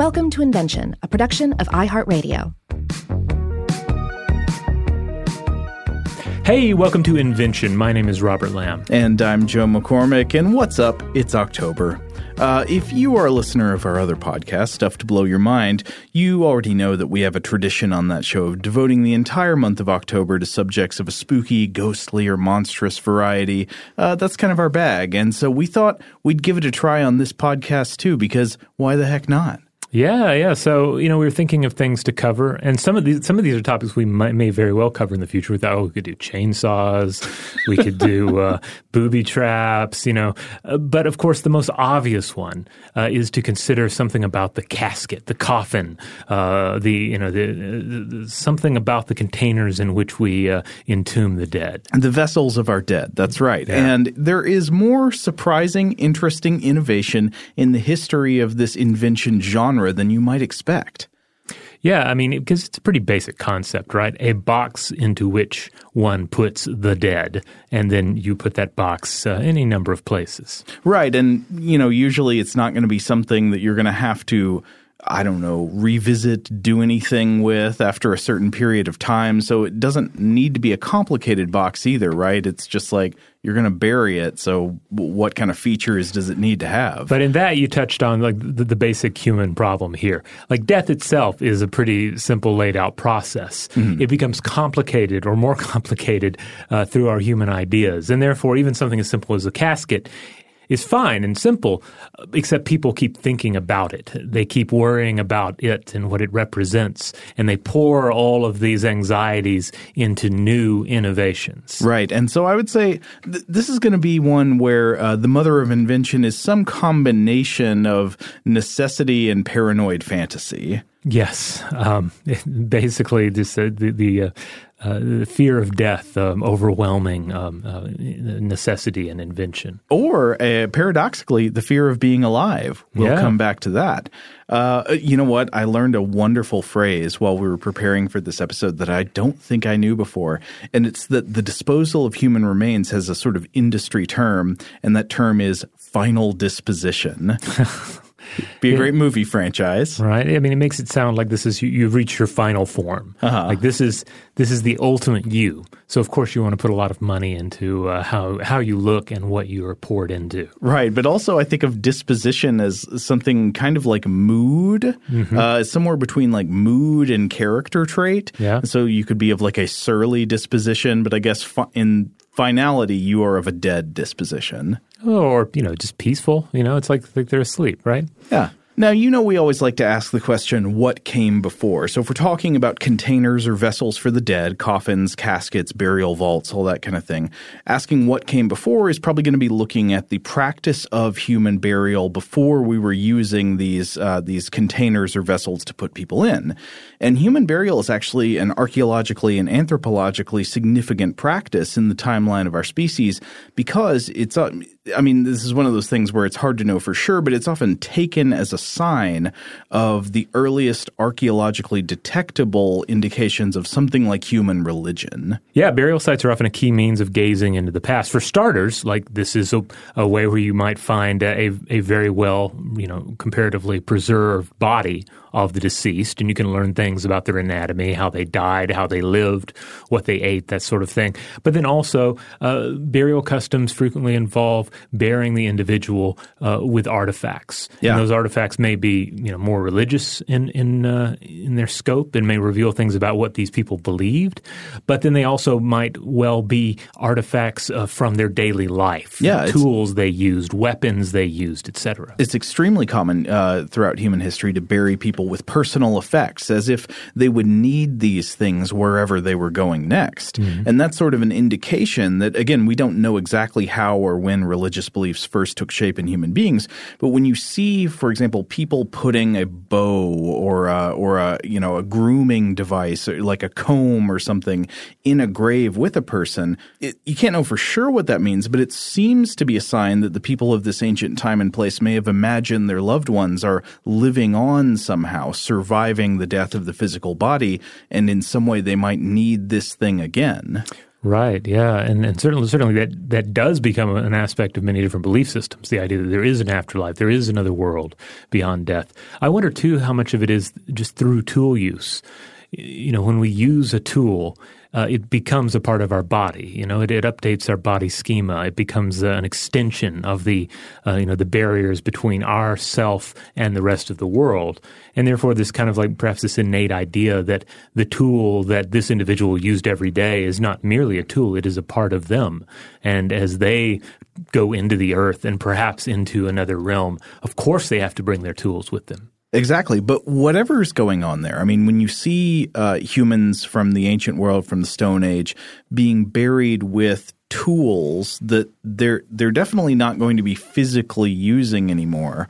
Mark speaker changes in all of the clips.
Speaker 1: Welcome to Invention, a production of iHeartRadio.
Speaker 2: Hey, welcome to Invention. My name is Robert Lamb.
Speaker 3: And I'm Joe McCormick. And what's up? It's October. Uh, if you are a listener of our other podcast, Stuff to Blow Your Mind, you already know that we have a tradition on that show of devoting the entire month of October to subjects of a spooky, ghostly, or monstrous variety. Uh, that's kind of our bag. And so we thought we'd give it a try on this podcast too, because why the heck not?
Speaker 2: Yeah, yeah. So you know, we were thinking of things to cover, and some of these some of these are topics we might, may very well cover in the future. With oh, we could do chainsaws, we could do uh, booby traps, you know. Uh, but of course, the most obvious one uh, is to consider something about the casket, the coffin, uh, the you know the, the, something about the containers in which we uh, entomb the dead,
Speaker 3: the vessels of our dead. That's right. Yeah. And there is more surprising, interesting innovation in the history of this invention genre genre than you might expect.
Speaker 2: Yeah, I mean, because it's a pretty basic concept, right? A box into which one puts the dead, and then you put that box uh, any number of places.
Speaker 3: Right, and you know, usually it's not going to be something that you're going to have to I don't know, revisit, do anything with after a certain period of time. So it doesn't need to be a complicated box either, right? It's just like you're going to bury it. So what kind of features does it need to have?
Speaker 2: But in that, you touched on like the, the basic human problem here. Like death itself is a pretty simple laid out process. Mm-hmm. It becomes complicated or more complicated uh, through our human ideas. And therefore, even something as simple as a casket is fine and simple, except people keep thinking about it. They keep worrying about it and what it represents, and they pour all of these anxieties into new innovations.
Speaker 3: Right. And so I would say th- this is going to be one where uh, the mother of invention is some combination of necessity and paranoid fantasy.
Speaker 2: Yes, um, basically, this uh, the, the uh, uh, the fear of death, um, overwhelming um, uh, necessity and invention,
Speaker 3: or uh, paradoxically, the fear of being alive. We'll yeah. come back to that. Uh, you know what? I learned a wonderful phrase while we were preparing for this episode that I don't think I knew before, and it's that the disposal of human remains has a sort of industry term, and that term is final disposition. Be a great movie franchise,
Speaker 2: right? I mean, it makes it sound like this is you, you've reached your final form. Uh-huh. Like this is this is the ultimate you. So of course you want to put a lot of money into uh, how how you look and what you are poured into.
Speaker 3: Right, but also I think of disposition as something kind of like mood, mm-hmm. uh, somewhere between like mood and character trait.
Speaker 2: Yeah.
Speaker 3: So you could be of like a surly disposition, but I guess in finality you are of a dead disposition
Speaker 2: or you know just peaceful you know it's like, like they're asleep right
Speaker 3: yeah now, you know, we always like to ask the question, what came before? So, if we're talking about containers or vessels for the dead, coffins, caskets, burial vaults, all that kind of thing, asking what came before is probably going to be looking at the practice of human burial before we were using these, uh, these containers or vessels to put people in. And human burial is actually an archaeologically and anthropologically significant practice in the timeline of our species because it's, uh, I mean, this is one of those things where it's hard to know for sure, but it's often taken as a sign of the earliest archaeologically detectable indications of something like human religion.
Speaker 2: Yeah, burial sites are often a key means of gazing into the past. For starters, like this is a, a way where you might find a, a very well, you know, comparatively preserved body of the deceased, and you can learn things about their anatomy, how they died, how they lived, what they ate, that sort of thing. But then also, uh, burial customs frequently involve burying the individual uh, with artifacts.
Speaker 3: Yeah.
Speaker 2: And those artifacts may be, you know, more religious in in uh, in their scope and may reveal things about what these people believed. But then they also might well be artifacts uh, from their daily life.
Speaker 3: Yeah,
Speaker 2: tools they used, weapons they used, etc.
Speaker 3: It's extremely common uh, throughout human history to bury people people with personal effects as if they would need these things wherever they were going next. Mm-hmm. And that's sort of an indication that, again, we don't know exactly how or when religious beliefs first took shape in human beings. But when you see, for example, people putting a bow or a, or a, you know, a grooming device like a comb or something in a grave with a person, it, you can't know for sure what that means, but it seems to be a sign that the people of this ancient time and place may have imagined their loved ones are living on somehow somehow, surviving the death of the physical body, and in some way they might need this thing again.
Speaker 2: Right. Yeah, and and certainly certainly that that does become an aspect of many different belief systems. The idea that there is an afterlife, there is another world beyond death. I wonder too how much of it is just through tool use. You know, when we use a tool, uh, it becomes a part of our body. You know, it, it updates our body schema. It becomes uh, an extension of the, uh, you know, the barriers between our self and the rest of the world. And therefore, this kind of like perhaps this innate idea that the tool that this individual used every day is not merely a tool; it is a part of them. And as they go into the earth and perhaps into another realm, of course, they have to bring their tools with them.
Speaker 3: Exactly. But whatever's going on there, I mean, when you see uh, humans from the ancient world, from the Stone Age, being buried with tools that they're they're definitely not going to be physically using anymore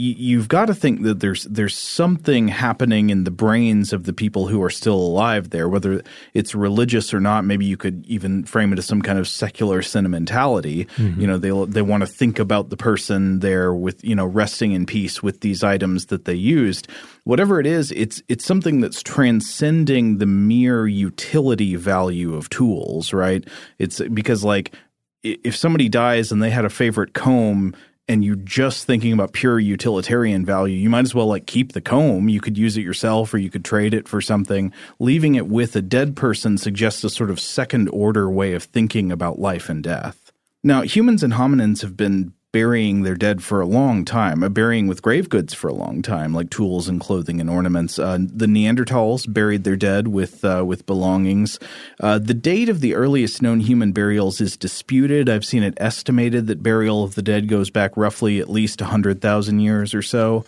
Speaker 3: you've got to think that there's there's something happening in the brains of the people who are still alive there, whether it's religious or not. Maybe you could even frame it as some kind of secular sentimentality. Mm-hmm. You know, they they want to think about the person there with you know resting in peace with these items that they used. Whatever it is, it's it's something that's transcending the mere utility value of tools, right? It's because like if somebody dies and they had a favorite comb and you're just thinking about pure utilitarian value, you might as well like keep the comb. You could use it yourself or you could trade it for something. Leaving it with a dead person suggests a sort of second order way of thinking about life and death. Now, humans and hominins have been burying their dead for a long time, uh, burying with grave goods for a long time, like tools and clothing and ornaments. Uh, the Neanderthals buried their dead with uh, with belongings. Uh, the date of the earliest known human burials is disputed. I've seen it estimated that burial of the dead goes back roughly at least hundred thousand years or so.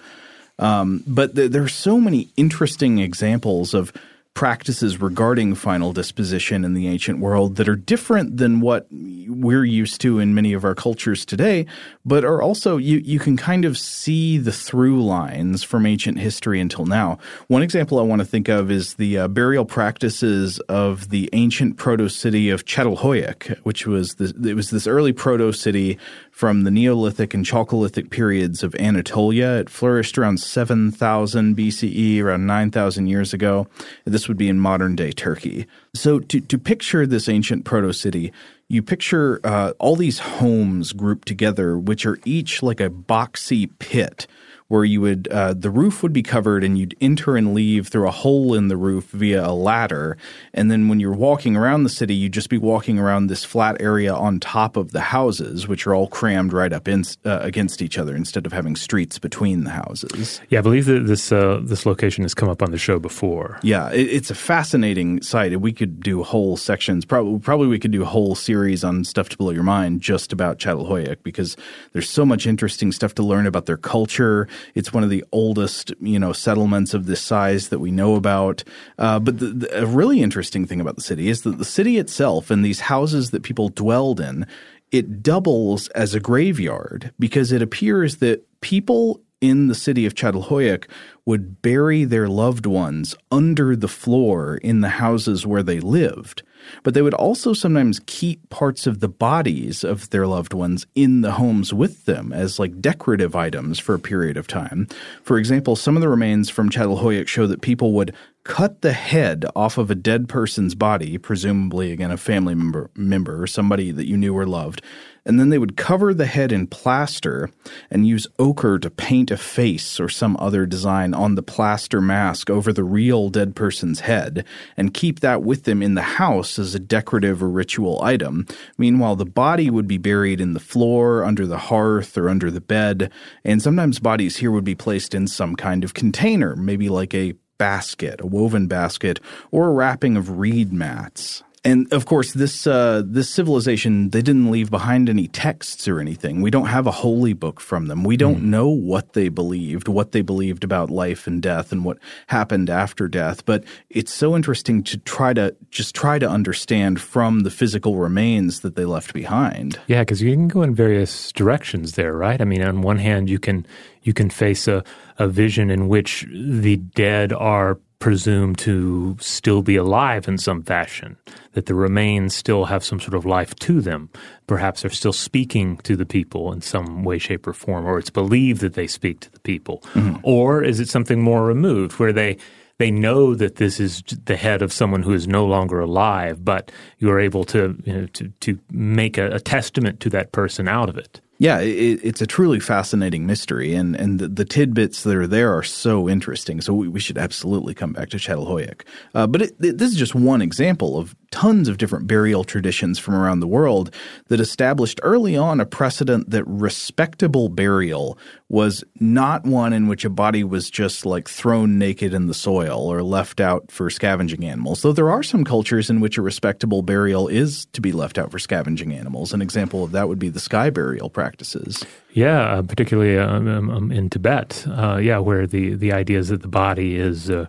Speaker 3: Um, but th- there are so many interesting examples of practices regarding final disposition in the ancient world that are different than what we're used to in many of our cultures today, but are also you you can kind of see the through lines from ancient history until now. One example I want to think of is the uh, burial practices of the ancient proto city of Çatalhöyük, which was this, it was this early proto city from the Neolithic and Chalcolithic periods of Anatolia. It flourished around 7000 BCE, around 9000 years ago. This would be in modern day Turkey. So to, to picture this ancient proto city, you picture uh, all these homes grouped together, which are each like a boxy pit where you would uh, the roof would be covered and you'd enter and leave through a hole in the roof via a ladder. And then when you're walking around the city you'd just be walking around this flat area on top of the houses which are all crammed right up in, uh, against each other instead of having streets between the houses.
Speaker 2: Yeah i believe that this uh, this location has come up on the show before.
Speaker 3: Yeah it, it's a fascinating site. We could do whole sections. Probably probably we could do a whole series on stuff to blow your mind just about Çatalhöyük because there's so much interesting stuff to learn about their culture it's one of the oldest, you know, settlements of this size that we know about. Uh, but the, the, a really interesting thing about the city is that the city itself and these houses that people dwelled in, it doubles as a graveyard because it appears that people in the city of Çatalhöyük would bury their loved ones under the floor in the houses where they lived. But they would also sometimes keep parts of the bodies of their loved ones in the homes with them as like decorative items for a period of time. For example, some of the remains from Çatalhöyük show that people would cut the head off of a dead person's body, presumably again a family member member or somebody that you knew or loved, and then they would cover the head in plaster and use ochre to paint a face or some other design on the plaster mask over the real dead person's head and keep that with them in the house as a decorative or ritual item. Meanwhile, the body would be buried in the floor, under the hearth, or under the bed, and sometimes bodies here would be placed in some kind of container, maybe like a basket, a woven basket, or a wrapping of reed mats and of course, this uh, this civilization they didn't leave behind any texts or anything. We don't have a holy book from them. We don't mm. know what they believed, what they believed about life and death, and what happened after death. But it's so interesting to try to just try to understand from the physical remains that they left behind.
Speaker 2: Yeah, because you can go in various directions there, right? I mean, on one hand, you can you can face a, a vision in which the dead are presumed to still be alive in some fashion, that the remains still have some sort of life to them. Perhaps they're still speaking to the people in some way, shape, or form, or it's believed that they speak to the people. Mm-hmm. Or is it something more removed where they they know that this is the head of someone who is no longer alive, but you are able to you know, to to make a, a testament to that person out of it.
Speaker 3: Yeah, it, it's a truly fascinating mystery, and and the, the, tidbits that are there are so interesting. So we, we should absolutely come back to Çatalhöyük. Uh, but it, it, this is just one example of tons of different burial traditions from around the world that established early on a precedent that respectable burial was not one in which a body was just like thrown naked in the soil or left out for scavenging animals. Though there are some cultures in which a respectable burial is to be left out for scavenging animals. An example of that would be the sky burial practices.
Speaker 2: Yeah, uh, particularly um, um, um in Tibet. Uh, yeah, where the, the idea is that the body is uh,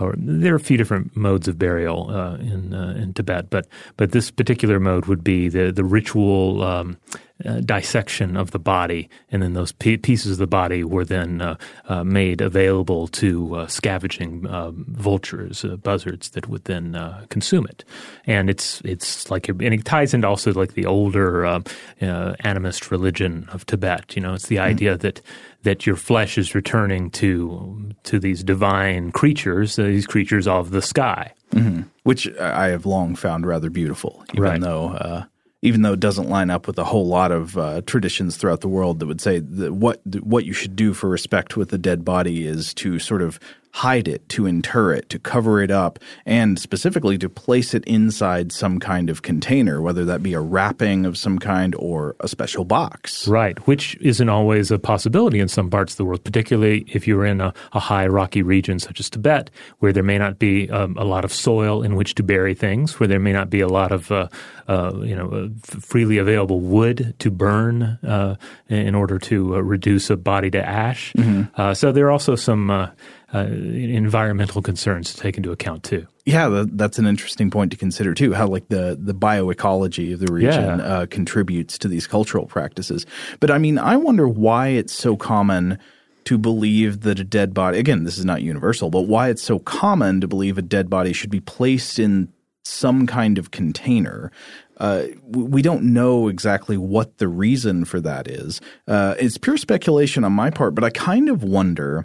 Speaker 2: or there are a few different modes of burial uh, in uh, in Tibet, but but this particular mode would be the the ritual um, uh, dissection of the body, and then those p- pieces of the body were then uh, uh, made available to uh, scavenging um, vultures, buzzards that would then consume it. And it's it's like and it ties into also like the older animist religion of Tibet. You know, it's the mm-hmm. idea that that your flesh is returning to to these divine creatures, uh, these creatures of the sky,
Speaker 3: mm-hmm. which I have long found rather beautiful, even right. though. Uh, even though it doesn't line up with a whole lot of uh, traditions throughout the world that would say that what what you should do for respect with the dead body is to sort of hide it, to inter it, to cover it up, and specifically to place it inside some kind of container, whether that be a wrapping of some kind or a special box.
Speaker 2: Right, which isn't always a possibility in some parts of the world, particularly if you're in a, a high rocky region such as Tibet, where there may not be um, a lot of soil in which to bury things, where there may not be a lot of uh, uh, you know uh, freely available wood to burn uh, in order to uh, reduce a body to ash. Mm-hmm. Uh, so there are also some uh, environmental concerns to take into account too.
Speaker 3: Yeah, that's an interesting point to consider too. How like the the bioecology of the region yeah. uh, contributes to these cultural practices. But I mean, I wonder why it's so common to believe that a dead body. Again, this is not universal, but why it's so common to believe a dead body should be placed in some kind of container. Uh, we don't know exactly what the reason for that is. Uh, it's pure speculation on my part, but I kind of wonder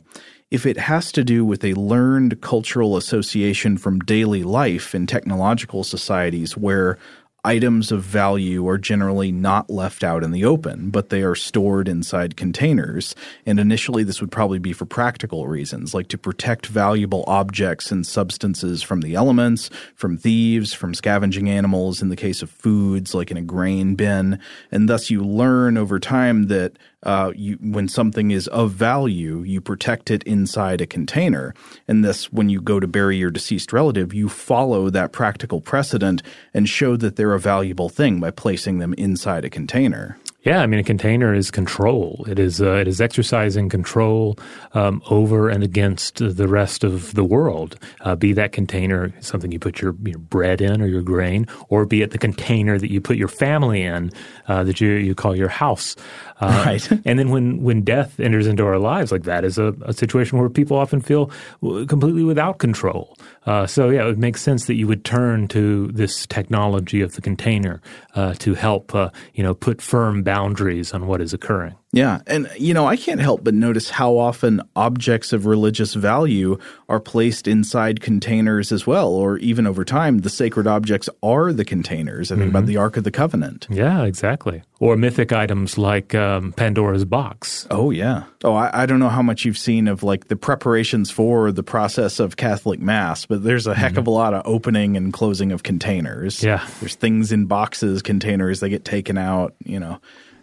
Speaker 3: if it has to do with a learned cultural association from daily life in technological societies where items of value are generally not left out in the open, but they are stored inside containers. And initially, this would probably be for practical reasons, like to protect valuable objects and substances from the elements, from thieves, from scavenging animals, in the case of foods, like in a grain bin. And thus, you learn over time that uh, you, when something is of value, you protect it inside a container. And this, when you go to bury your deceased relative, you follow that practical precedent and show that they're a valuable thing by placing them inside a container.
Speaker 2: Yeah, I mean, a container is control. It is uh, it is exercising control um, over and against the rest of the world. Uh, be that container something you put your, your bread in or your grain, or be it the container that you put your family in uh, that you you call your house.
Speaker 3: Uh, right.
Speaker 2: and then when when death enters into our lives, like that is a, a situation where people often feel completely without control. Uh, so yeah, it would make sense that you would turn to this technology of the container uh, to help you know put firm boundaries on what is occurring.
Speaker 3: Yeah. And, you know, I can't help but notice how often objects of religious value are placed inside containers as well, or even over time, the sacred objects are the containers. I think mm-hmm. about the Ark of the Covenant.
Speaker 2: Yeah, exactly. Or mythic items like um, Pandora's box.
Speaker 3: Oh, yeah. Oh, I, I, don't know how much you've seen of like the preparations for the process of Catholic Mass, but there's a heck mm-hmm. of a lot of opening and closing of containers.
Speaker 2: Yeah.
Speaker 3: There's things in boxes, containers, they get taken out, you know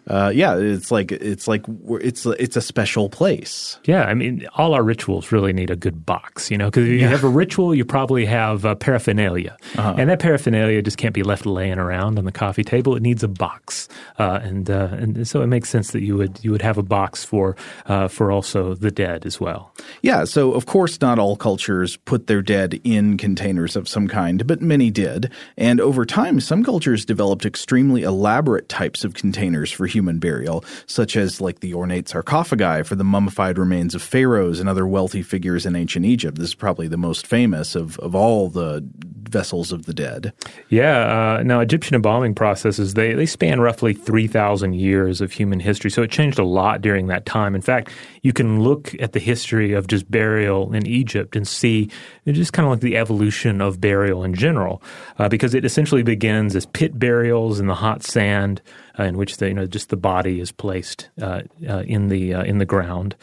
Speaker 3: uh, yeah, it's like it's like it's it's a special place.
Speaker 2: Yeah, I mean, all our rituals really need a good box, you know, because if you yeah. have a ritual, you probably have uh, paraphernalia, uh-huh. and that paraphernalia just can't be left laying around on the coffee table. It needs a box, uh, and uh, and so it makes sense that you would you would have a box for uh, for also the dead as well.
Speaker 3: Yeah, so of course, not all cultures put their dead in containers of some kind, but many did, and over time, some cultures developed extremely elaborate types of containers for human burial, such as like the ornate sarcophagi for the mummified remains of pharaohs and other wealthy figures in ancient Egypt. This is probably the most famous of, of all the vessels of the dead.
Speaker 2: Yeah. Uh, now, Egyptian embalming processes, they, they span roughly 3,000 years of human history. So it changed a lot during that time. In fact, you can look at the history of just burial in Egypt and see just kind of like the evolution of burial in general, uh, because it essentially begins as pit burials in the hot sand uh, in which the, you know just the body is placed uh, uh, in the in the ground,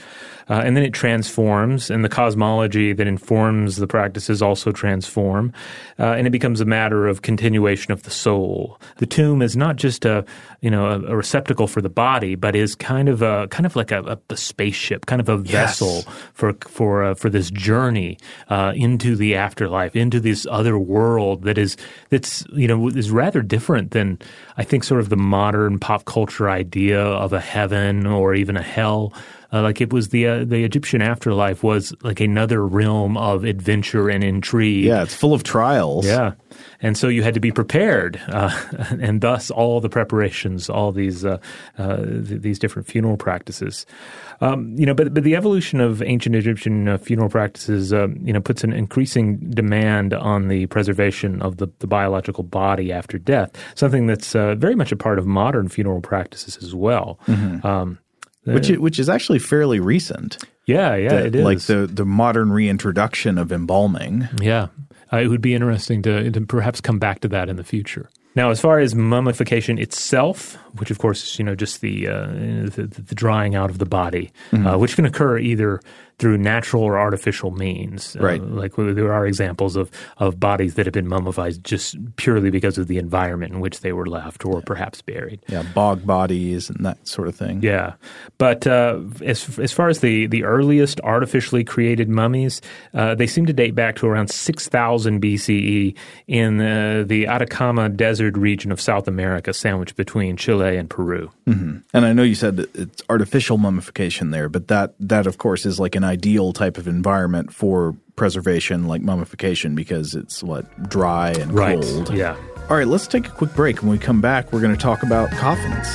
Speaker 2: and then it transforms, and the cosmology that informs the practices also transform, and it becomes a matter of continuation of the soul. The tomb is not just a you know a, a receptacle for the body, but is kind of a kind of like a, a spaceship, kind of a vessel
Speaker 3: Yes.
Speaker 2: for for uh, for this journey uh, into the afterlife, into this other world that is that's you know is rather different than I think sort of the modern pop culture idea of a heaven or even a hell. Uh, like it was the uh, the Egyptian afterlife was like another realm of adventure and intrigue.
Speaker 3: Yeah, it's full of trials.
Speaker 2: Yeah. And so you had to be prepared, uh, and thus all the preparations, all these uh, uh, th- these different funeral practices. Um, you know, but but the evolution of ancient Egyptian uh, funeral practices, um, you know, puts an increasing demand on the preservation of the, the biological body after death. Something that's uh, very much a part of modern funeral practices as well. Um,
Speaker 3: Which, i- which is actually fairly recent.
Speaker 2: yeah, yeah,
Speaker 3: The-
Speaker 2: it is
Speaker 3: Like the, the modern reintroduction of embalming.
Speaker 2: Yeah, uh, it would be interesting to, to perhaps come back to that in the future. Now, as far as mummification itself, which of course is you know just the uh, the, the drying out of the body, uh, which can occur either through natural or artificial means. Uh,
Speaker 3: Right.
Speaker 2: like there are examples of of bodies that have been mummified just purely because of the environment in which they were left or perhaps buried.
Speaker 3: Yeah, bog bodies and that sort of thing.
Speaker 2: Yeah, but uh, as as far as the the earliest artificially created mummies, uh, they seem to date back to around six thousand BCE in uh, the Atacama Desert region of South America, sandwiched between Chile and Peru.
Speaker 3: And I know you said that it's artificial mummification there, but that that of course is like an ideal type of environment for preservation, like mummification, because it's what dry and cold.
Speaker 2: Yeah.
Speaker 3: All right, let's take a quick break. When we come back, we're going to talk about coffins.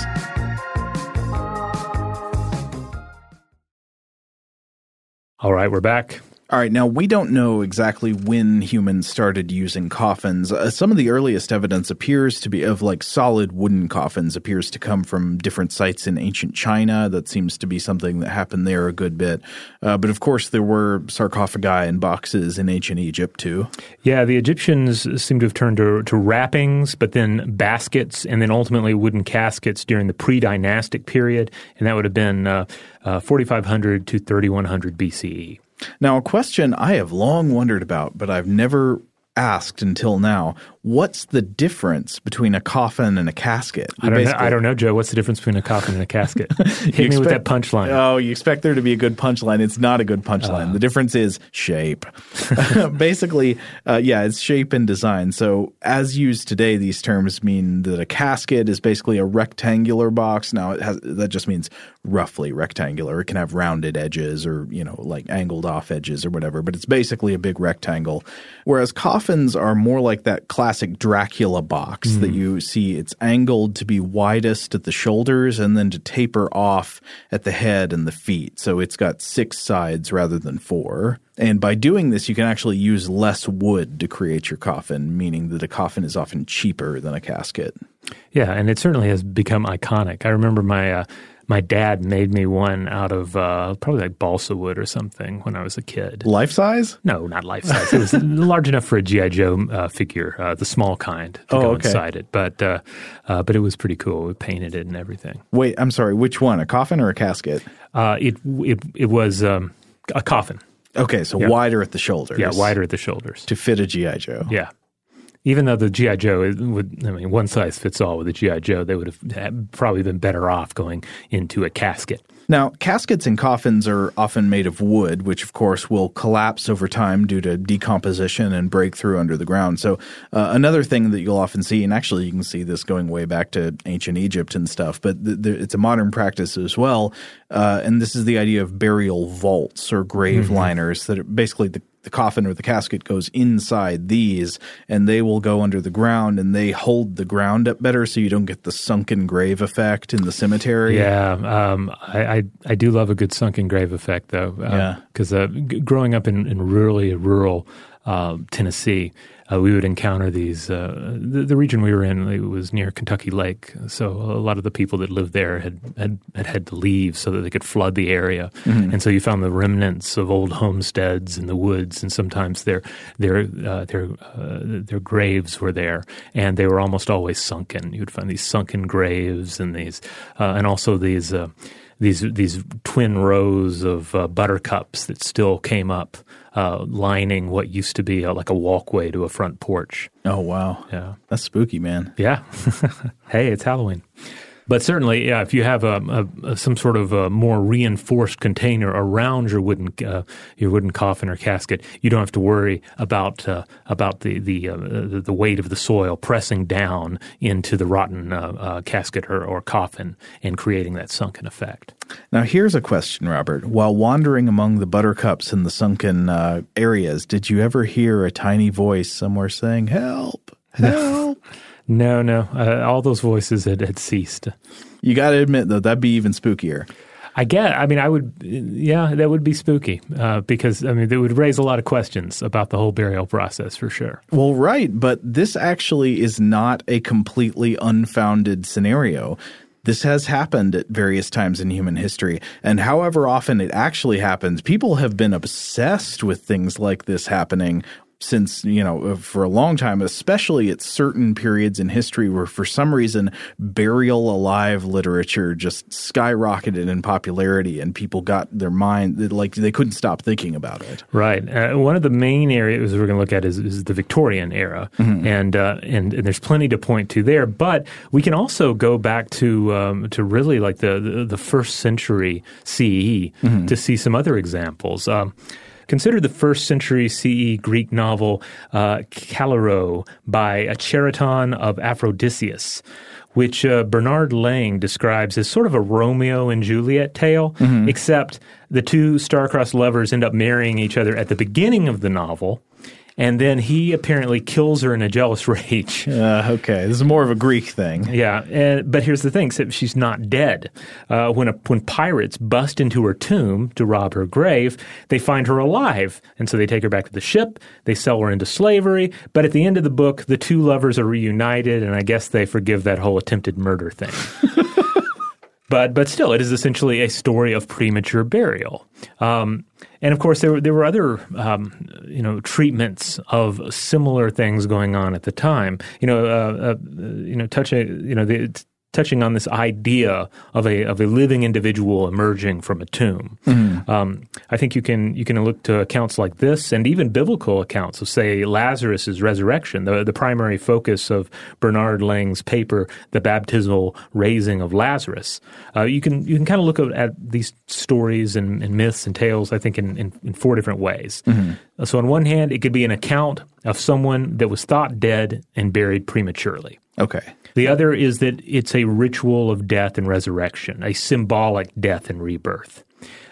Speaker 2: All right, we're back.
Speaker 3: All right, now we don't know exactly when humans started using coffins. Uh, some of the earliest evidence appears to be of like solid wooden coffins, appears to come from different sites in ancient China. That seems to be something that happened there a good bit. Uh, but of course, there were sarcophagi and boxes in ancient Egypt too.
Speaker 2: Yeah, the Egyptians seem to have turned to, to wrappings, but then baskets, and then ultimately wooden caskets during the pre-dynastic period, and that would have been uh, uh, 4500 to 3100 BCE.
Speaker 3: Now, a question I have long wondered about, but I've never asked until now what's the difference between a coffin and a casket?
Speaker 2: I don't, know, I don't know, Joe. What's the difference between a coffin and a casket? Hit me with that punchline.
Speaker 3: Oh, you expect there to be a good punchline. It's not a good punchline. the difference is shape. Basically, uh, yeah, it's shape and design. So, as used today, these terms mean that a casket is basically a rectangular box. Now, it has that just means roughly rectangular. It can have rounded edges or you know like angled off edges or whatever, but it's basically a big rectangle. Whereas coffins are more like that classic Dracula box that you see. It's angled to be widest at the shoulders and then to taper off at the head and the feet. So it's got six sides rather than four. And by doing this, you can actually use less wood to create your coffin, meaning that a coffin is often cheaper than a casket.
Speaker 2: Yeah, and it certainly has become iconic. I remember my uh, my dad made me one out of uh, probably like balsa wood or something when I was a kid.
Speaker 3: Life size?
Speaker 2: No, not life size. It was large enough for a GI Joe uh, figure, uh, the small kind, to
Speaker 3: Oh,
Speaker 2: go
Speaker 3: okay.
Speaker 2: inside it. But uh, uh, but it was pretty cool. We painted it and everything.
Speaker 3: Wait, I'm sorry. Which one? A coffin or a casket?
Speaker 2: Uh, it it it was um, a coffin.
Speaker 3: Okay, so
Speaker 2: Yeah.
Speaker 3: wider at the shoulders.
Speaker 2: Yeah, wider at the shoulders.
Speaker 3: to fit a GI Joe.
Speaker 2: Yeah. Even though the GI Joe would, I mean, one size fits all with the GI Joe, they would have probably been better off going into a casket.
Speaker 3: Now, caskets and coffins are often made of wood, which of course will collapse over time due to decomposition and break through under the ground. So, uh, another thing that you'll often see, and actually you can see this going way back to ancient Egypt and stuff, but th- th- it's a modern practice as well. Uh, and this is the idea of burial vaults or grave liners that are basically the the coffin or the casket goes inside these and they will go under the ground and they hold the ground up better so you don't get the sunken grave effect in the cemetery.
Speaker 2: Yeah, um, I, I I do love a good sunken grave effect though.
Speaker 3: Yeah.
Speaker 2: because uh, g- growing up in, in really rural uh, Tennessee, uh, we would encounter these. Uh, the, the, region we were in it was near Kentucky Lake, so a lot of the people that lived there had had, had, had to leave so that they could flood the area, mm-hmm. and so you found the remnants of old homesteads in the woods, and sometimes their their uh, their uh, their graves were there, and they were almost always sunken. You would find these sunken graves and these, uh, and also these these these twin rows of uh, buttercups that still came up, uh, lining what used to be a, like a walkway to a front porch.
Speaker 3: Oh wow!
Speaker 2: Yeah,
Speaker 3: that's spooky, man.
Speaker 2: Yeah. hey, it's Halloween. But certainly, yeah, if you have a, a, some sort of a more reinforced container around your wooden uh, your wooden coffin or casket, you don't have to worry about uh, about the the, uh, the, the weight of the soil pressing down into the rotten uh, uh, casket or, or coffin and creating that sunken effect.
Speaker 3: Now, here's a question, Robert. While wandering among the buttercups in the sunken uh, areas, did you ever hear a tiny voice somewhere saying, "Help! Help!"
Speaker 2: No, no. Uh, all those voices had, had ceased.
Speaker 3: You got to admit, though, that'd be even spookier.
Speaker 2: I get. I mean, I would. Yeah, that would be spooky uh, because I mean, it would raise a lot of questions about the whole burial process for sure.
Speaker 3: Well, right, but this actually is not a completely unfounded scenario. This has happened at various times in human history, and however often it actually happens, people have been obsessed with things like this happening since you know uh, for a long time especially at certain periods in history where for some reason burial alive literature just skyrocketed in popularity and people got their mind like they couldn't stop thinking about it
Speaker 2: right uh, one of the main areas we're going to look at is, is the victorian era mm-hmm. and, uh, and, and there's plenty to point to there but we can also go back to um, to really like the, the, the first century CE mm-hmm. to see some other examples um, Consider the first century CE Greek novel uh, Callirhoe by Chariton of Aphrodisias which uh, Bernard Lang describes as sort of a Romeo and Juliet tale, mm-hmm. except the two star-crossed lovers end up marrying each other at the beginning of the novel, and then he apparently kills her in a jealous rage.
Speaker 3: Uh, okay, this is more of a Greek thing.
Speaker 2: Yeah, and, but here's the thing: she's not dead. Uh, when a, when pirates bust into her tomb to rob her grave, they find her alive, and so they take her back to the ship. They sell her into slavery. But at the end of the book, the two lovers are reunited, and I guess they forgive that whole attempted murder thing. but but still, it is essentially a story of premature burial. Um, and of course, there were there were other um, you know treatments of similar things going on at the time. You know, uh, uh, you know, touching you know the touching on this idea of a of a living individual emerging from a tomb. Mm-hmm. Um, I think you can you can look to accounts like this and even biblical accounts of say Lazarus's resurrection, the the primary focus of Bernard Lang's paper, The Baptismal Raising of Lazarus. Uh, you can you can kind of look at, these stories and, and, myths and tales. I think in, in, in four different ways. Mm-hmm. So on one hand, it could be an account of someone that was thought dead and buried prematurely.
Speaker 3: Okay.
Speaker 2: The other is that it's a ritual of death and resurrection, a symbolic death and rebirth.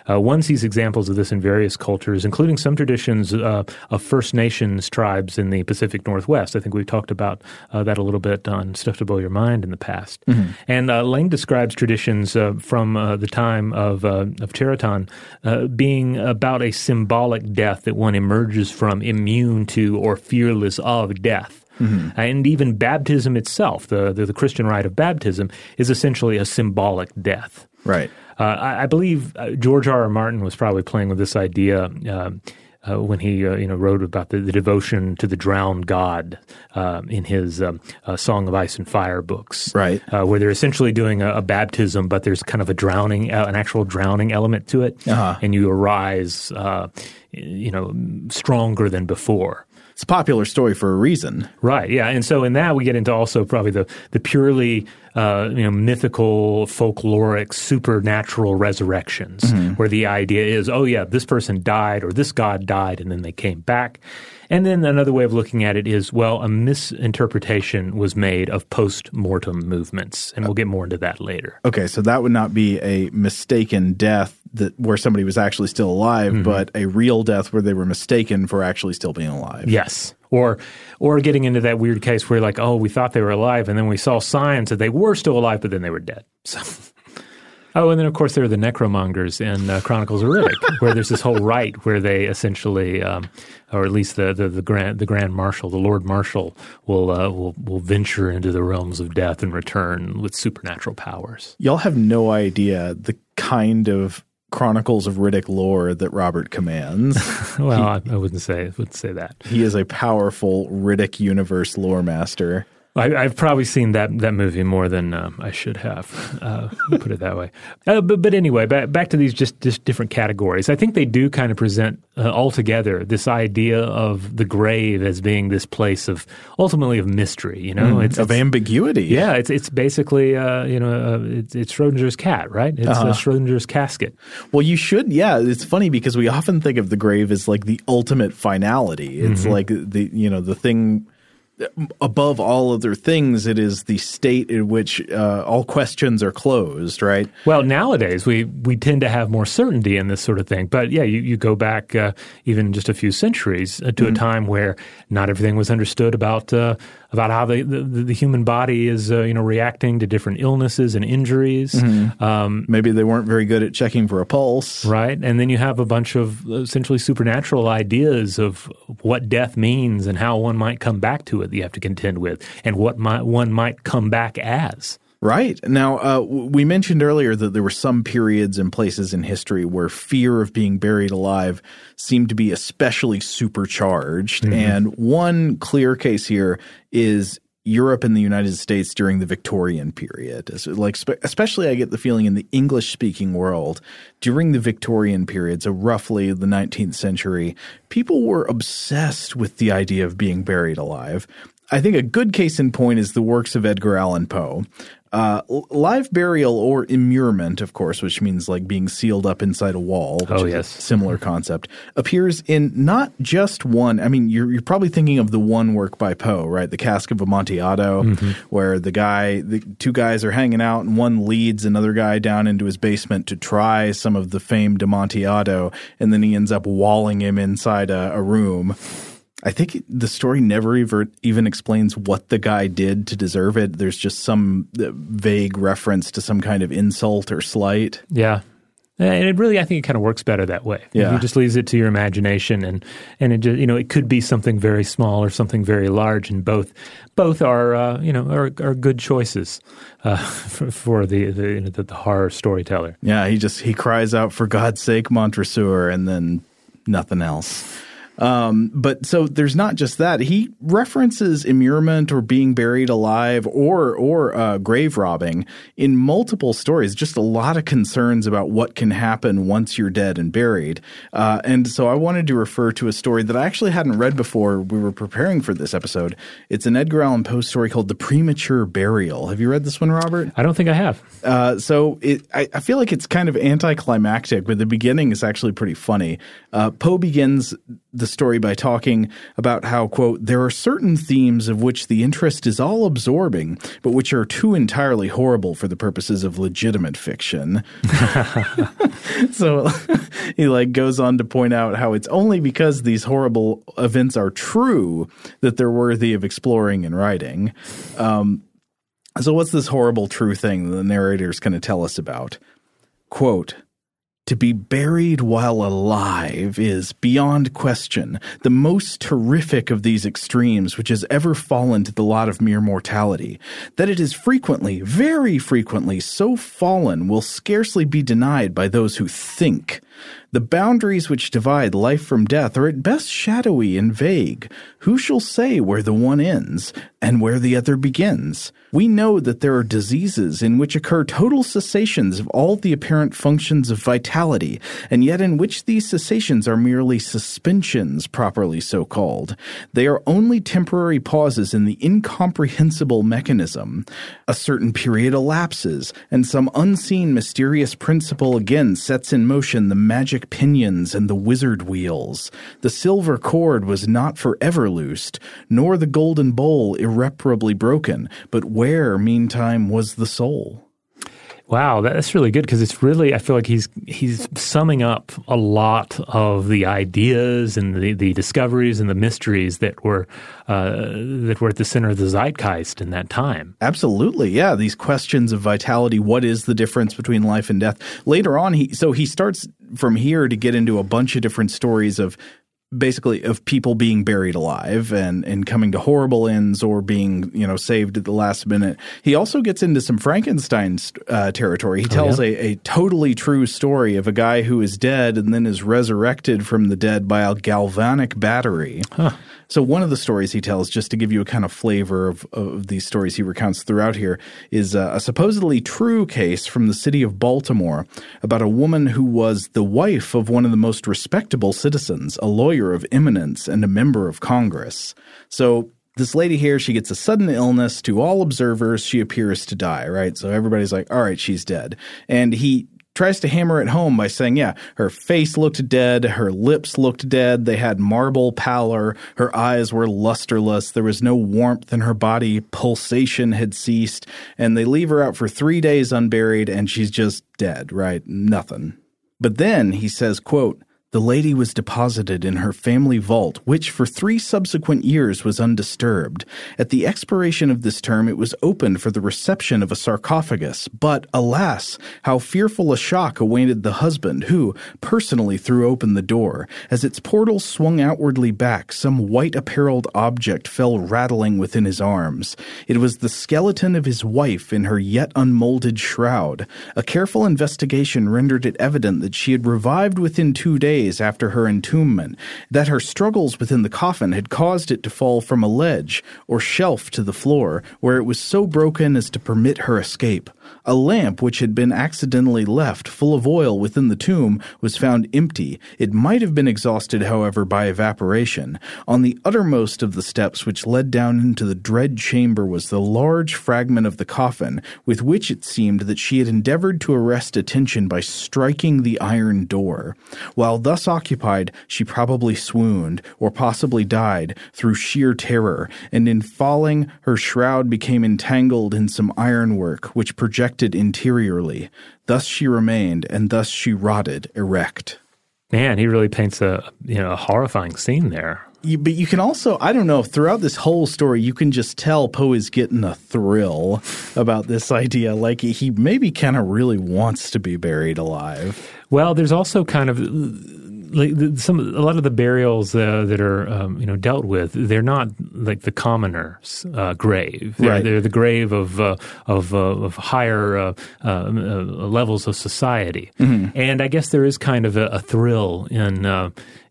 Speaker 2: Uh, one sees examples of this in various cultures, including some traditions uh, of First Nations tribes in the Pacific Northwest. I think we've talked about uh, that a little bit on Stuff to Blow Your Mind in the past. Mm-hmm. And uh, Lang describes traditions uh, from uh, the time of, of Chariton being about a symbolic death that one emerges from immune to or fearless of death. Mm-hmm. And even baptism itself, the, the, the Christian rite of baptism, is essentially a symbolic death.
Speaker 3: Right.
Speaker 2: Uh, I, I, believe uh, George R. R. Martin was probably playing with this idea. Uh, uh, when he uh, you know wrote about the, the, devotion to the drowned god uh, in his um, uh, Song of Ice and Fire books,
Speaker 3: right?
Speaker 2: Uh, where they're essentially doing a, a, baptism, but there's kind of a drowning, uh, an actual drowning element to it, uh-huh. and you arise, you know, stronger than before
Speaker 3: it's a popular story for a reason.
Speaker 2: Right. Yeah. And so in that we get into also probably the the purely uh, you know mythical, folkloric, supernatural resurrections, mm-hmm. where the idea is, oh yeah, this person died or this god died, and then they came back. And then another way of looking at it is, well, a misinterpretation was made of post mortem movements, and we'll get more into that later.
Speaker 3: Okay, so that would not be a mistaken death that where somebody was actually still alive, mm-hmm. but a real death where they were mistaken for actually still being alive.
Speaker 2: Yes. Or or getting into that weird case where like, oh, we thought they were alive and then we saw signs that they were still alive, but then they were dead. So Oh, and then of course there are the necromongers in uh, Chronicles of Riddick, where there's this whole rite where they essentially, um, or at least the, the, the grand the Grand Marshal, the Lord Marshal, will uh, will will venture into the realms of death and return with supernatural powers.
Speaker 3: Y'all have no idea the kind of Chronicles of Riddick lore that Robert commands.
Speaker 2: well, he, I, I, wouldn't say wouldn't say that.
Speaker 3: He is a powerful Riddick universe lore master.
Speaker 2: I, have probably seen that that movie more than um, I should have. Uh, put it that way. Uh, but but anyway, back back to these just just different categories. I think they do kind of present uh, altogether this idea of the grave as being this place of ultimately of mystery. You know,
Speaker 3: mm, it's of it's, ambiguity.
Speaker 2: Yeah, it's it's basically uh, you know uh, it's, it's, Schrodinger's cat, right? It's uh-huh. Schrodinger's casket.
Speaker 3: Well, you should. Yeah, it's funny because we often think of the grave as like the ultimate finality. It's mm-hmm. like the you know the thing above all other things, it is the state in which uh, all questions are closed, right?
Speaker 2: Well, nowadays we we tend to have more certainty in this sort of thing. But yeah, you, you go back uh, even just a few centuries uh, to mm-hmm. a time where not everything was understood about uh, about how the, the, the human body is uh, you know reacting to different illnesses and injuries.
Speaker 3: Mm-hmm. Um, Maybe they weren't very good at checking for a pulse,
Speaker 2: right? And then you have a bunch of essentially supernatural ideas of what death means and how one might come back to it that you have to contend with, and what might, one might come back as.
Speaker 3: Right. Now, uh, we mentioned earlier that there were some periods and places in history where fear of being buried alive seemed to be especially supercharged. Mm-hmm. And one clear case here is Europe and the United States during the Victorian period. Like, especially, I get the feeling in the English speaking world during the Victorian period, so roughly the 19th century, people were obsessed with the idea of being buried alive. I think a good case in point is the works of Edgar Allan Poe. Uh, live burial or immurement, of course, which means like being sealed up inside a wall.
Speaker 2: oh, yes.
Speaker 3: similar concept. Appears in not just one. I mean, you're, you're probably thinking of the one work by Poe, right? The Cask of Amontillado, mm-hmm. where the guy, the two guys are hanging out and one leads another guy down into his basement to try some of the famed Amontillado. And then he ends up walling him inside a, a room. I think the story never even explains what the guy did to deserve it. There's just some uh, vague reference to some kind of insult or slight.
Speaker 2: Yeah. And it really, I think it kind of works better that way.
Speaker 3: Yeah.
Speaker 2: It just leaves it to your imagination, and and it just, you know it could be something very small or something very large, and both both are uh, you know are, are good choices uh, for, for, the the, the the horror storyteller.
Speaker 3: Yeah, he just he cries out for God's sake, Montresor, and then nothing else. Um, but so there's not just that. He references immurement or being buried alive or or uh, grave robbing in multiple stories. Just a lot of concerns about what can happen once you're dead and buried. Uh, and so I wanted to refer to a story that I actually hadn't read before we were preparing for this episode. It's an Edgar Allan Poe story called "The Premature Burial." Have you read this one, Robert?
Speaker 2: I don't think I have.
Speaker 3: Uh, so it, I, I, feel like it's kind of anticlimactic, but the beginning is actually pretty funny. Uh, Poe begins the story by talking about how, quote, there are certain themes of which the interest is all absorbing, but which are too entirely horrible for the purposes of legitimate fiction. so he like goes on to point out how it's only because these horrible events are true that they're worthy of exploring and writing. Um, so what's this horrible true thing the narrator is going to tell us about? Quote, to be buried while alive is, beyond question, the most terrific of these extremes which has ever fallen to the lot of mere mortality. That it is frequently, very frequently, so fallen will scarcely be denied by those who think. The boundaries which divide life from death are at best shadowy and vague. Who shall say where the one ends and where the other begins? We know that there are diseases in which occur total cessations of all the apparent functions of vitality, and yet in which these cessations are merely suspensions, properly so called. They are only temporary pauses in the incomprehensible mechanism. A certain period elapses, and some unseen mysterious principle again sets in motion the magic pinions and the wizard wheels. The silver cord was not forever loosed, nor the golden bowl irreparably broken, but where, meantime, was the soul?
Speaker 2: Wow, that's really good because it's really I feel like he's he's summing up a lot of the ideas and the, the discoveries and the mysteries that were uh, that were at the center of the zeitgeist in that time.
Speaker 3: Absolutely, yeah. These questions of vitality. What is the difference between life and death? Later on, he so he starts from here to get into a bunch of different stories of basically of people being buried alive and, and coming to horrible ends or being you know saved at the last minute. He also gets into some Frankenstein uh, territory. He oh, tells oh, yeah? a, a totally true story of a guy who is dead and then is resurrected from the dead by a galvanic battery. Huh. So one of the stories he tells, just to give you a kind of flavor of, of these stories he recounts throughout here, is a, a supposedly true case from the city of Baltimore about a woman who was the wife of one of the most respectable citizens, a lawyer of eminence and a member of Congress. So this lady here, she gets a sudden illness. To all observers, she appears to die, right? So everybody's like, all right, she's dead. And he tries to hammer it home by saying, yeah, her face looked dead, her lips looked dead, they had marble pallor, her eyes were lusterless, there was no warmth in her body, pulsation had ceased, and they leave her out for three days unburied, and she's just dead, right? Nothing. But then he says, quote, the lady was deposited in her family vault, which for three subsequent years was undisturbed. At the expiration of this term, it was opened for the reception of a sarcophagus. But, alas, how fearful a shock awaited the husband, who personally threw open the door. As its portals swung outwardly back, some white apparelled object fell rattling within his arms. It was the skeleton of his wife in her yet unmolded shroud. A careful investigation rendered it evident that she had revived within two days days after her entombment, that her struggles within the coffin had caused it to fall from a ledge or shelf to the floor, where it was so broken as to permit her escape. A lamp which had been accidentally left full of oil within the tomb was found empty. It might have been exhausted, however, by evaporation. On the uttermost of the steps which led down into the dread chamber was the large fragment of the coffin, with which it seemed that she had endeavored to arrest attention by striking the iron door. While thus occupied, she probably swooned, or possibly died, through sheer terror, and in falling, her shroud became entangled in some ironwork which projected projected interiorly. Thus she remained, and thus she rotted erect.
Speaker 2: Man, he really paints a you know a horrifying scene there.
Speaker 3: You, but you can also, I don't know, throughout this whole story, you can just tell Poe is getting a thrill about this idea. Like he maybe kind of really wants to be buried alive.
Speaker 2: Well, there's also kind of like some a lot of the burials uh, that are um, you know dealt with, they're not like the commoner's uh, grave. They're,
Speaker 3: right.
Speaker 2: they're the grave of uh, of, uh, of higher uh, uh, levels of society. Mm-hmm. And I guess there is kind of a, a thrill in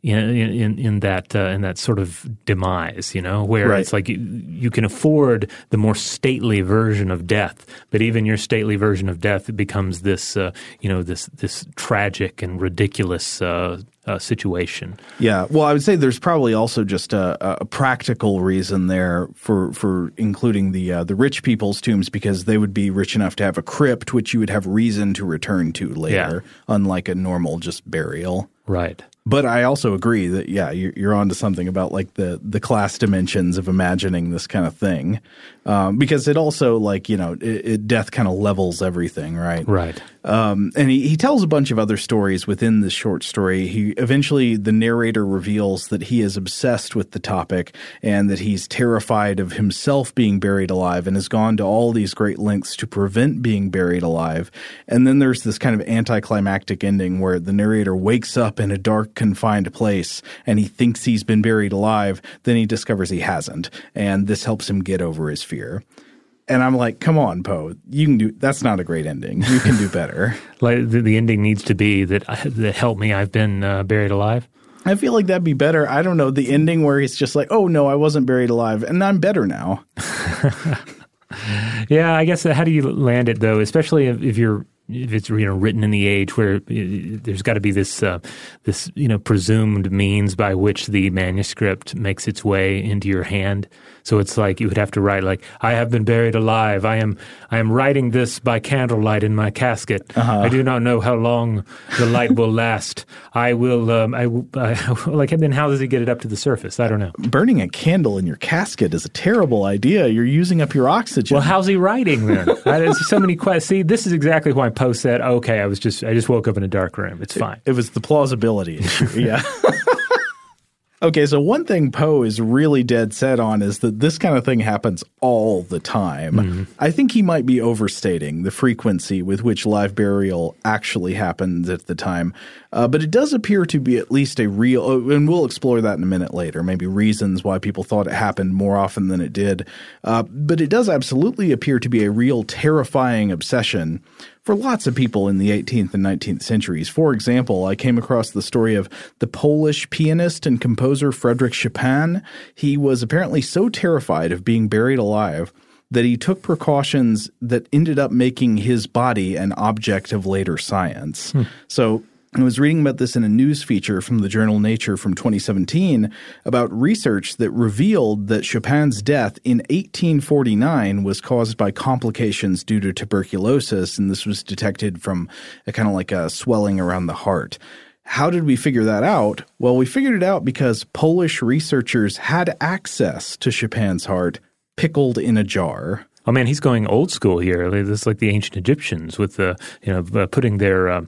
Speaker 2: in in, in that uh, in that sort of demise, you know, where
Speaker 3: right.
Speaker 2: it's like you, you, can afford the more stately version of death, but even your stately version of death becomes this, uh, you know, this this tragic and ridiculous. Uh, uh, situation.
Speaker 3: Yeah, well, I would say there's probably also just a, a practical reason there for for including the uh, the rich people's tombs because they would be rich enough to have a crypt which you would have reason to return to later, yeah. unlike a normal just burial.
Speaker 2: Right.
Speaker 3: But I also agree that yeah, you're, you're onto something about like the the class dimensions of imagining this kind of thing, um, because it also like you know it, it death kind of levels everything, right?
Speaker 2: Right.
Speaker 3: Um, and he, he tells a bunch of other stories within this short story. He eventually the narrator reveals that he is obsessed with the topic and that he's terrified of himself being buried alive and has gone to all these great lengths to prevent being buried alive. And then there's this kind of anticlimactic ending where the narrator wakes up in a dark, confined place and he thinks he's been buried alive. Then he discovers he hasn't, and this helps him get over his fear. And I'm like, come on, Poe, you can do. That's not a great ending. You can do better.
Speaker 2: like the, the, ending needs to be that that help me. I've been uh, buried alive.
Speaker 3: I feel like that'd be better. I don't know the ending where he's just like, oh no, I wasn't buried alive, and I'm better now.
Speaker 2: yeah, I guess. Uh, how do you land it though? Especially if, if you're if it's you know written in the age where uh, there's got to be this uh, this you know presumed means by which the manuscript makes its way into your hand. So it's like you would have to write like I have been buried alive. I am I am writing this by candlelight in my casket. Uh-huh. I do not know how long the light will last. I will um, I, I like and then how does he get it up to the surface? I don't know.
Speaker 3: Burning a candle in your casket is a terrible idea. You're using up your oxygen.
Speaker 2: Well, how's he writing then? There's so many questions. See, this is exactly why Poe said, "Okay, I was just I just woke up in a dark room. It's fine."
Speaker 3: It, it was the plausibility issue. Yeah. Okay, so one thing Poe is really dead set on is that this kind of thing happens all the time. Mm-hmm. I think he might be overstating the frequency with which live burial actually happens at the time. Uh, but it does appear to be at least a real, uh, and we'll explore that in a minute later, maybe reasons why people thought it happened more often than it did. Uh, but it does absolutely appear to be a real terrifying obsession for lots of people in the 18th and 19th centuries. For example, I came across the story of the Polish pianist and composer Frederick Chopin. He was apparently so terrified of being buried alive that he took precautions that ended up making his body an object of later science. Hmm. So I was reading about this in a news feature from the journal Nature from 2017 about research that revealed that Chopin's death in 1849 was caused by complications due to tuberculosis, and this was detected from a kind of like a swelling around the heart. How did we figure that out? Well, we figured it out because Polish researchers had access to Chopin's heart pickled in a jar.
Speaker 2: Oh man, he's going old school here. This is like the ancient Egyptians with the you know uh, putting their uh,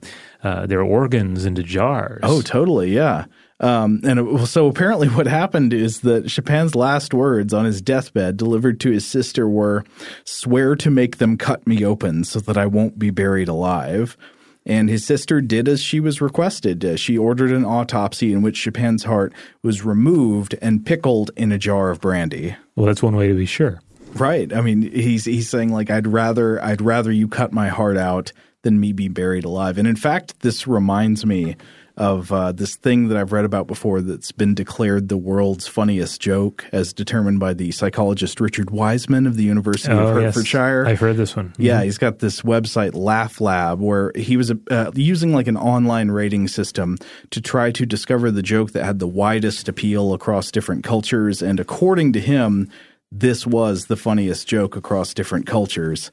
Speaker 2: uh, their organs into jars.
Speaker 3: Oh, totally, yeah. Um, and it, so apparently, what happened is that Chopin's last words on his deathbed, delivered to his sister, were "Swear to make them cut me open so that I won't be buried alive." And his sister did as she was requested. Uh, she ordered an autopsy in which Chopin's heart was removed and pickled in a jar of brandy.
Speaker 2: Well, that's one way to be sure.
Speaker 3: Right. I mean, he's he's saying like I'd rather I'd rather you cut my heart out than me be buried alive. And in fact, this reminds me of uh, this thing that I've read about before that's been declared the world's funniest joke, as determined by the psychologist Richard Wiseman of the University oh, of Hertfordshire.
Speaker 2: Yes. I've heard this one.
Speaker 3: Mm-hmm. Yeah, he's got this website, Laugh Lab, where he was uh, using like an online rating system to try to discover the joke that had the widest appeal across different cultures. And according to him, this was the funniest joke across different cultures.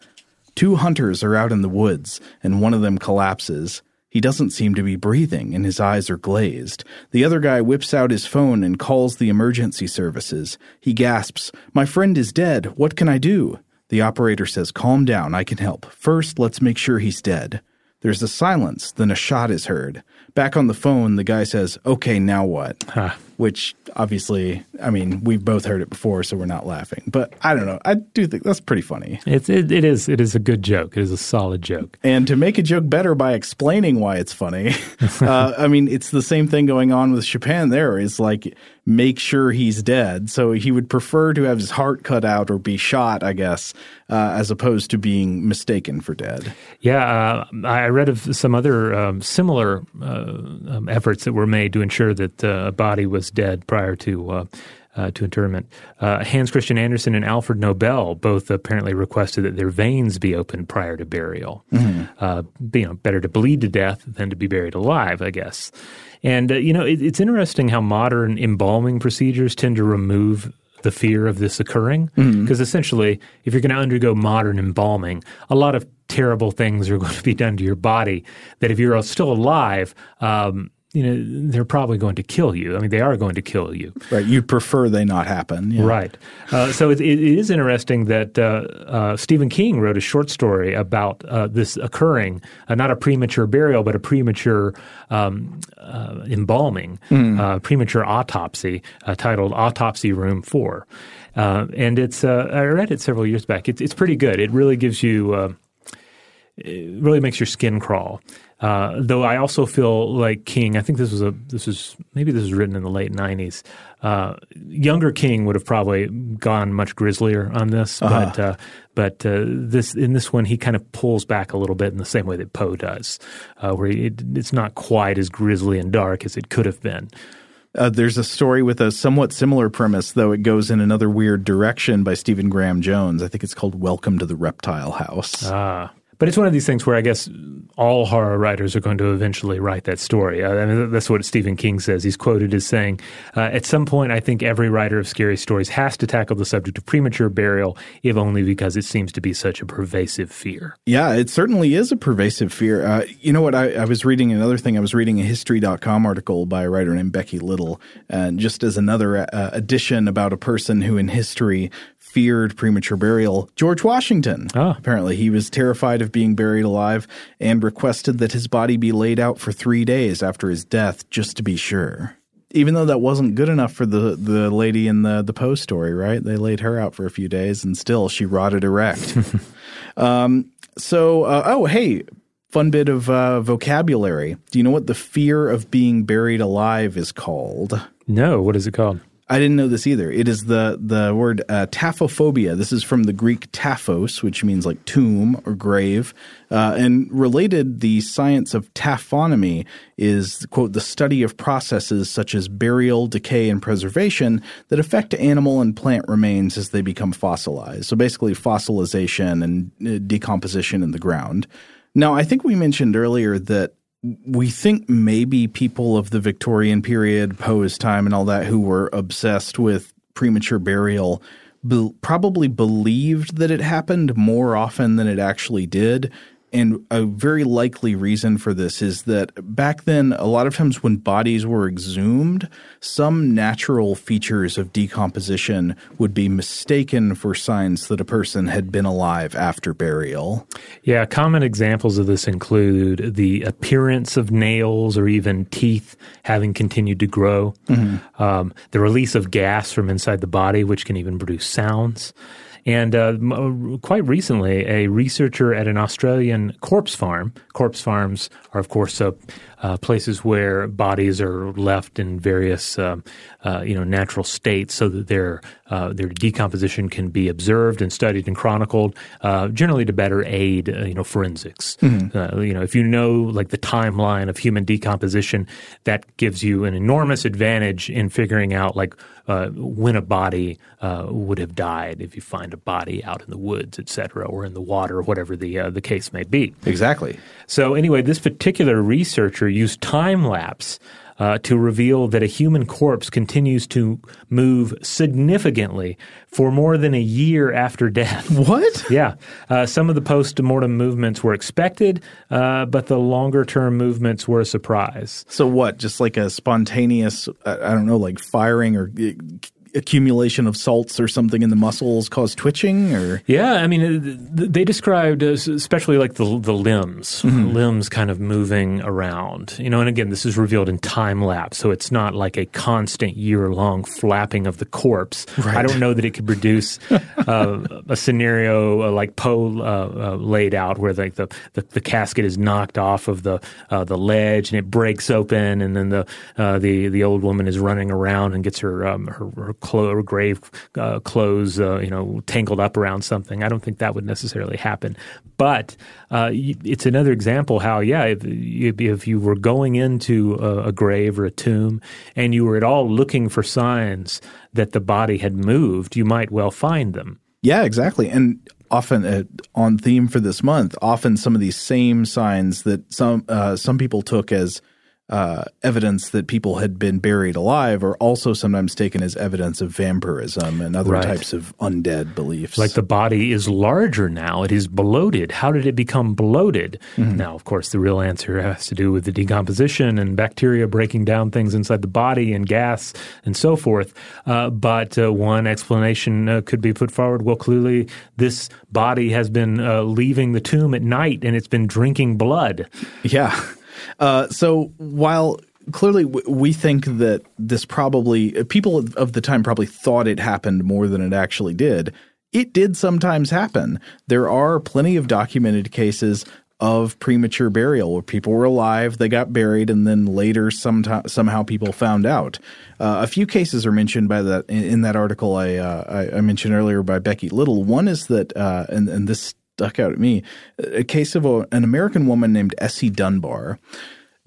Speaker 3: Two hunters are out in the woods, and one of them collapses. He doesn't seem to be breathing, and his eyes are glazed. The other guy whips out his phone and calls the emergency services. He gasps, My friend is dead. What can I do? The operator says, Calm down, I can help. First, let's make sure he's dead. There's a silence, then a shot is heard. Back on the phone, the guy says, Okay, now what? Huh. Which obviously, I mean, we've both heard it before, so we're not laughing. But I don't know. I do think that's pretty funny.
Speaker 2: It's, it, it is. It is a good joke. It is a solid joke.
Speaker 3: And to make a joke better by explaining why it's funny, uh, I mean, it's the same thing going on with Chopin there. It's like, make sure he's dead. So he would prefer to have his heart cut out or be shot, I guess, uh, as opposed to being mistaken for dead.
Speaker 2: Yeah, uh, I read of some other um, similar uh, um, efforts that were made to ensure that uh, a body was dead prior to. Uh, uh, to interment. Hans Christian Andersen and Alfred Nobel both apparently requested that their veins be opened prior to burial. Mm-hmm. you know, better to bleed to death than to be buried alive, I guess. And, uh, you know, it, it's interesting how modern embalming procedures tend to remove the fear of this occurring. Because mm-hmm. essentially, if you're going to undergo modern embalming, a lot of terrible things are going to be done to your body that if you're still alive, um, you know, they're probably going to kill you. I mean, they are going to kill you.
Speaker 3: Right. You'd prefer they not happen.
Speaker 2: Yeah. Right. Uh, so it, it is interesting that uh, uh, Stephen King wrote a short story about uh, this occurring, uh, not a premature burial, but a premature um, uh, embalming, mm. premature autopsy, titled Autopsy Room 4. and it's, I read it several years back. It's, it's pretty good. It really gives you, it really makes your skin crawl. Uh, though I also feel like King. I think this was a this was maybe this was written in the late '90s. Uh, younger King would have probably gone much grislier on this, uh-huh. but uh, but uh, this in this one he kind of pulls back a little bit in the same way that Poe does, uh, where it, it's not quite as grisly and dark as it could have been.
Speaker 3: Uh, there's a story with a somewhat similar premise, though it goes in another weird direction by Stephen Graham Jones. I think it's called Welcome to the Reptile House.
Speaker 2: Ah. But it's one of these things where I guess all horror writers are going to eventually write that story. I mean, that's what Stephen King says. He's quoted as saying, uh, At some point, I think every writer of scary stories has to tackle the subject of premature burial, if only because it seems to be such a pervasive fear.
Speaker 3: Yeah, it certainly is a pervasive fear. Uh, you know what? I, I, was reading another thing. I was reading a History.com article by a writer named Becky Little, and just as another uh, addition about a person who in history feared premature burial, George Washington.
Speaker 2: Oh.
Speaker 3: Apparently, he was terrified of being buried alive and requested that his body be laid out for three days after his death just to be sure. Even though that wasn't good enough for the, the lady in the, the Poe story, right? They laid her out for a few days and still she rotted erect. um, so, uh, oh, hey, fun bit of uh, vocabulary. Do you know what the fear of being buried alive is called?
Speaker 2: No, what is it called?
Speaker 3: I didn't know this either. It is the the word uh, taphophobia. This is from the Greek taphos, which means like tomb or grave. Uh, and related, the science of taphonomy is quote the study of processes such as burial, decay, and preservation that affect animal and plant remains as they become fossilized. So basically, fossilization and uh, decomposition in the ground. Now, I think we mentioned earlier that we think maybe people of the Victorian period, Poe's time, and all that, who were obsessed with premature burial, be- probably believed that it happened more often than it actually did. And a very likely reason for this is that back then, a lot of times when bodies were exhumed, some natural features of decomposition would be mistaken for signs that a person had been alive after burial.
Speaker 2: Yeah, common examples of this include the appearance of nails or even teeth having continued to grow, mm-hmm. um, the release of gas from inside the body, which can even produce sounds. And uh, uh, quite recently, a researcher at an Australian corpse farm, corpse farms are, of course, uh, uh, places where bodies are left in various, uh, uh, you know, natural states, so that their their decomposition can be observed and studied and chronicled, generally to better aid, you know, forensics. Mm-hmm. you know, if you know like the timeline of human decomposition, that gives you an enormous advantage in figuring out like uh, when a body uh, would have died if you find a body out in the woods, et cetera, or in the water, or whatever the uh, the case may be.
Speaker 3: Exactly.
Speaker 2: So anyway, this particular researcher used time lapse. Uh, to reveal that a human corpse continues to move significantly for more than a year after death.
Speaker 3: What?
Speaker 2: Yeah. Uh, some of the post mortem movements were expected, uh, but the longer term movements were a surprise.
Speaker 3: So, what? Just like a spontaneous, uh, I don't know, like firing or accumulation of salts or something in the muscles cause twitching or
Speaker 2: yeah i mean they described especially like the the limbs mm-hmm. limbs kind of moving around you know and again this is revealed in time lapse so it's not like a constant year long flapping of the corpse
Speaker 3: right.
Speaker 2: i don't know that it could produce uh, a scenario uh, like poe uh, uh, laid out where like the, the, the casket is knocked off of the uh, the ledge and it breaks open and then the uh, the the old woman is running around and gets her um, her, her clo- grave uh, clothes, uh, you know, tangled up around something. I don't think that would necessarily happen. But uh, it's another example how, yeah, if, if you were going into a, a grave or a tomb and you were at all looking for signs that the body had moved, you might well find them.
Speaker 3: Yeah, exactly. And often uh, on theme for this month, often some of these same signs that some uh, some people took as uh, evidence that people had been buried alive are also sometimes taken as evidence of vampirism and other
Speaker 2: right.
Speaker 3: types of undead beliefs.
Speaker 2: Like the body is larger now, it is bloated. How did it become bloated? Mm-hmm. Now, of course, the real answer has to do with the decomposition and bacteria breaking down things inside the body and gas and so forth. Uh, but uh, one explanation uh, could be put forward well, clearly, this body has been uh, leaving the tomb at night and it's been drinking blood.
Speaker 3: Yeah. Uh, so while clearly we think that this probably people of the time probably thought it happened more than it actually did. It did sometimes happen. There are plenty of documented cases of premature burial where people were alive, they got buried, and then later sometime, somehow people found out. Uh, a few cases are mentioned by that in, in that article I, uh, I, I mentioned earlier by Becky Little. One is that, uh, and, and this stuck out at me. A case of a, an American woman named Essie Dunbar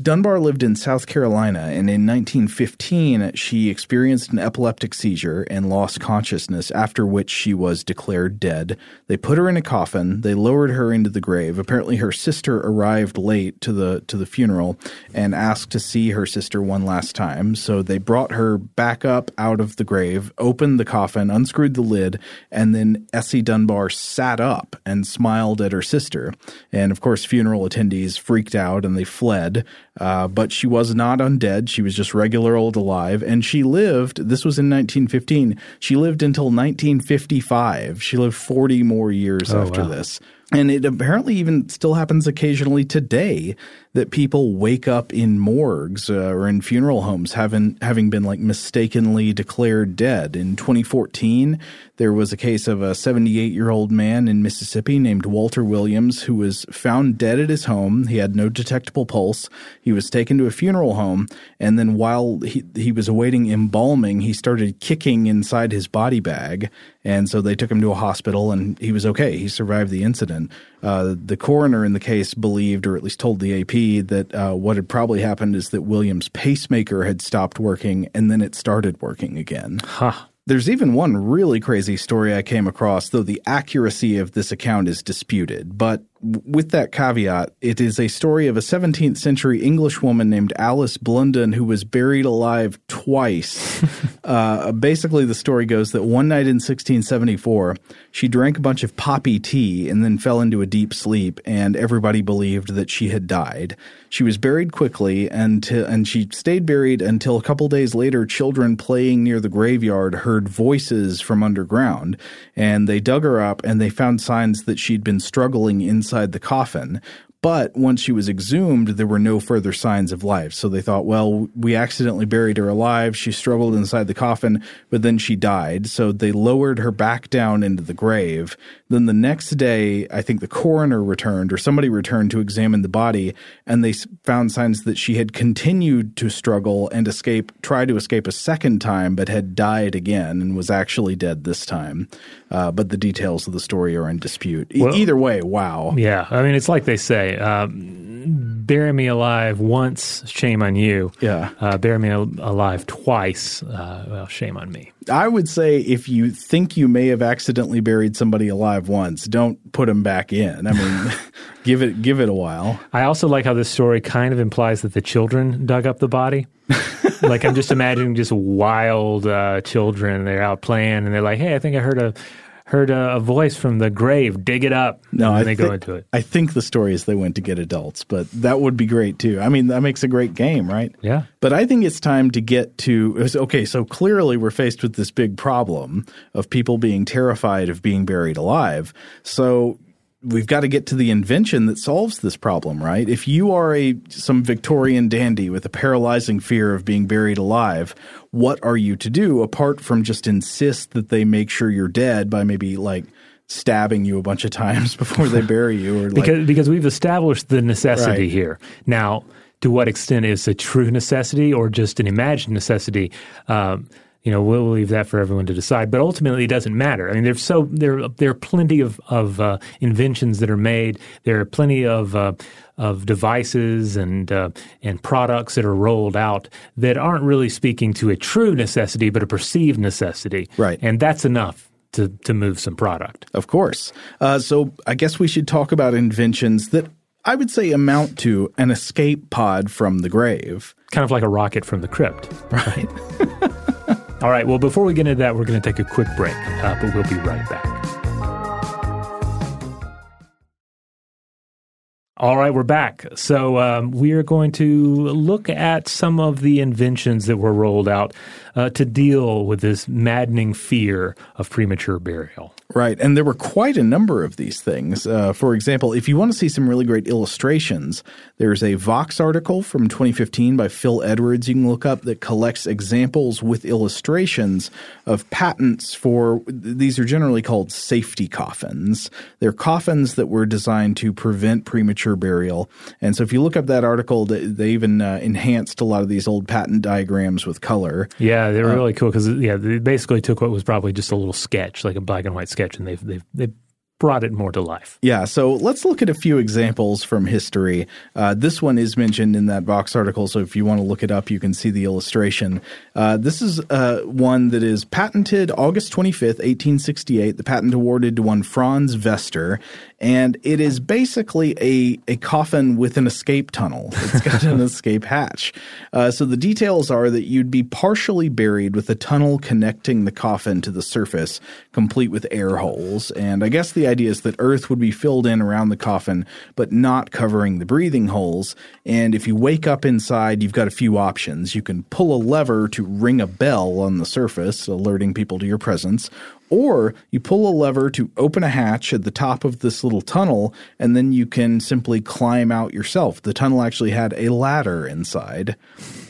Speaker 3: Dunbar lived in South Carolina, and in 1915, she experienced an epileptic seizure and lost consciousness, after which she was declared dead. They put her in a coffin, they lowered her into the grave. Apparently, her sister arrived late to the, to the funeral and asked to see her sister one last time. So they brought her back up out of the grave, opened the coffin, unscrewed the lid, and then Essie Dunbar sat up and smiled at her sister. And of course, funeral attendees freaked out and they fled. Uh, but she was not undead. She was just regular old alive. And she lived, this was in 1915, she lived until 1955. She lived 40 more years
Speaker 2: Oh,
Speaker 3: after
Speaker 2: wow.
Speaker 3: this. And it apparently even still happens occasionally today that people wake up in morgues uh, or in funeral homes having having been like mistakenly declared dead. In 2014, there was a case of a 78 year old man in Mississippi named Walter Williams who was found dead at his home. He had no detectable pulse. He was taken to a funeral home, and then while he he was awaiting embalming, he started kicking inside his body bag, and so they took him to a hospital, and he was okay. He survived the incident. Uh, the coroner in the case believed, or at least told the AP, that uh, what had probably happened is that Williams' pacemaker had stopped working, and then it started working again.
Speaker 2: Huh.
Speaker 3: There's even one really crazy story I came across, though the accuracy of this account is disputed. But with that caveat, it is a story of a 17th century English woman named Alice Blunden who was buried alive twice. uh, basically, the story goes that one night in 1674, she drank a bunch of poppy tea and then fell into a deep sleep, and everybody believed that she had died. She was buried quickly, until, and she stayed buried until a couple days later, children playing near the graveyard heard voices from underground, and they dug her up and they found signs that she'd been struggling inside the coffin. But once she was exhumed, there were no further signs of life. So they thought, well, we accidentally buried her alive. She struggled inside the coffin, but then she died. So they lowered her back down into the grave. Then the next day, I think the coroner returned or somebody returned to examine the body, and they found signs that she had continued to struggle and escape, try to escape a second time, but had died again and was actually dead this time. Uh, but the details of the story are in dispute. E-
Speaker 2: Well-
Speaker 3: either way, wow.
Speaker 2: Yeah, I mean, it's like they say, um, bury me alive once, shame on you.
Speaker 3: Yeah.
Speaker 2: Uh, bury me al- alive twice, uh, well, shame on me.
Speaker 3: I would say if you think you may have accidentally buried somebody alive once, don't put them back in. I mean, give it give it a while.
Speaker 2: I also like how this story kind of implies that the children dug up the body. like I'm just imagining just wild uh, children. They're out playing, and they're like, "Hey, I think I heard a heard a, a voice from the grave. Dig it up."
Speaker 3: No,
Speaker 2: and
Speaker 3: I
Speaker 2: they go into it.
Speaker 3: I think the story is they went to get adults, but that would be great too. I mean, that makes a great game, right?
Speaker 2: Yeah.
Speaker 3: But I think it's time to get to okay. So clearly, we're faced with this big problem of people being terrified of being buried alive. So we've got to get to the invention that solves this problem, right? If you are a some Victorian dandy with a paralyzing fear of being buried alive, what are you to do apart from just insist that they make sure you're dead by maybe like stabbing you a bunch of times before they bury you or like
Speaker 2: because because we've established the necessity
Speaker 3: Right.
Speaker 2: here. Now, to what extent is a true necessity or just an imagined necessity? Um, you know, we'll leave that for everyone to decide. But ultimately, it doesn't matter. I mean, there's so there there are plenty of of uh, inventions that are made. There are plenty of uh, of devices and uh, and products that are rolled out that aren't really speaking to a true necessity, but a perceived necessity.
Speaker 3: Right.
Speaker 2: and that's enough to to move some product.
Speaker 3: Of course. Uh, so I guess we should talk about inventions that I would say amount to an escape pod from the grave.
Speaker 2: kind of like a rocket from the crypt.
Speaker 3: Right.
Speaker 2: All right, well, before we get into that, we're going to take a quick break, uh, but we'll be right back. All right, we're back. So um, we are going to look at some of the inventions that were rolled out uh, to deal with this maddening fear of premature burial.
Speaker 3: Right. And there were quite a number of these things. Uh, for example, if you want to see some really great illustrations, there's a Vox article from 2015 by Phil Edwards you can look up that collects examples with illustrations of patents for these are generally called safety coffins. They're coffins that were designed to prevent premature burial. And so if you look up that article, they, even uh, enhanced a lot of these old patent diagrams with color.
Speaker 2: Yeah, they were really cool because yeah, they basically took what was probably just a little sketch, like a black and white sketch, and they've they've, they've brought it more to life.
Speaker 3: Yeah, so let's look at a few examples from history. Uh, this one is mentioned in that Vox article, so if you want to look it up, you can see the illustration. Uh, this is uh, one that is patented August 25th, 1868. The patent awarded to one Franz Vester, and it is basically a, a coffin with an escape tunnel. It's got an escape hatch. Uh, so the details are that you'd be partially buried with a tunnel connecting the coffin to the surface, complete with air holes. And I guess the idea is that earth would be filled in around the coffin, but not covering the breathing holes. And if you wake up inside, you've got a few options. You can pull a lever to ring a bell on the surface, alerting people to your presence, or you pull a lever to open a hatch at the top of this little tunnel, and then you can simply climb out yourself. The tunnel actually had a ladder inside.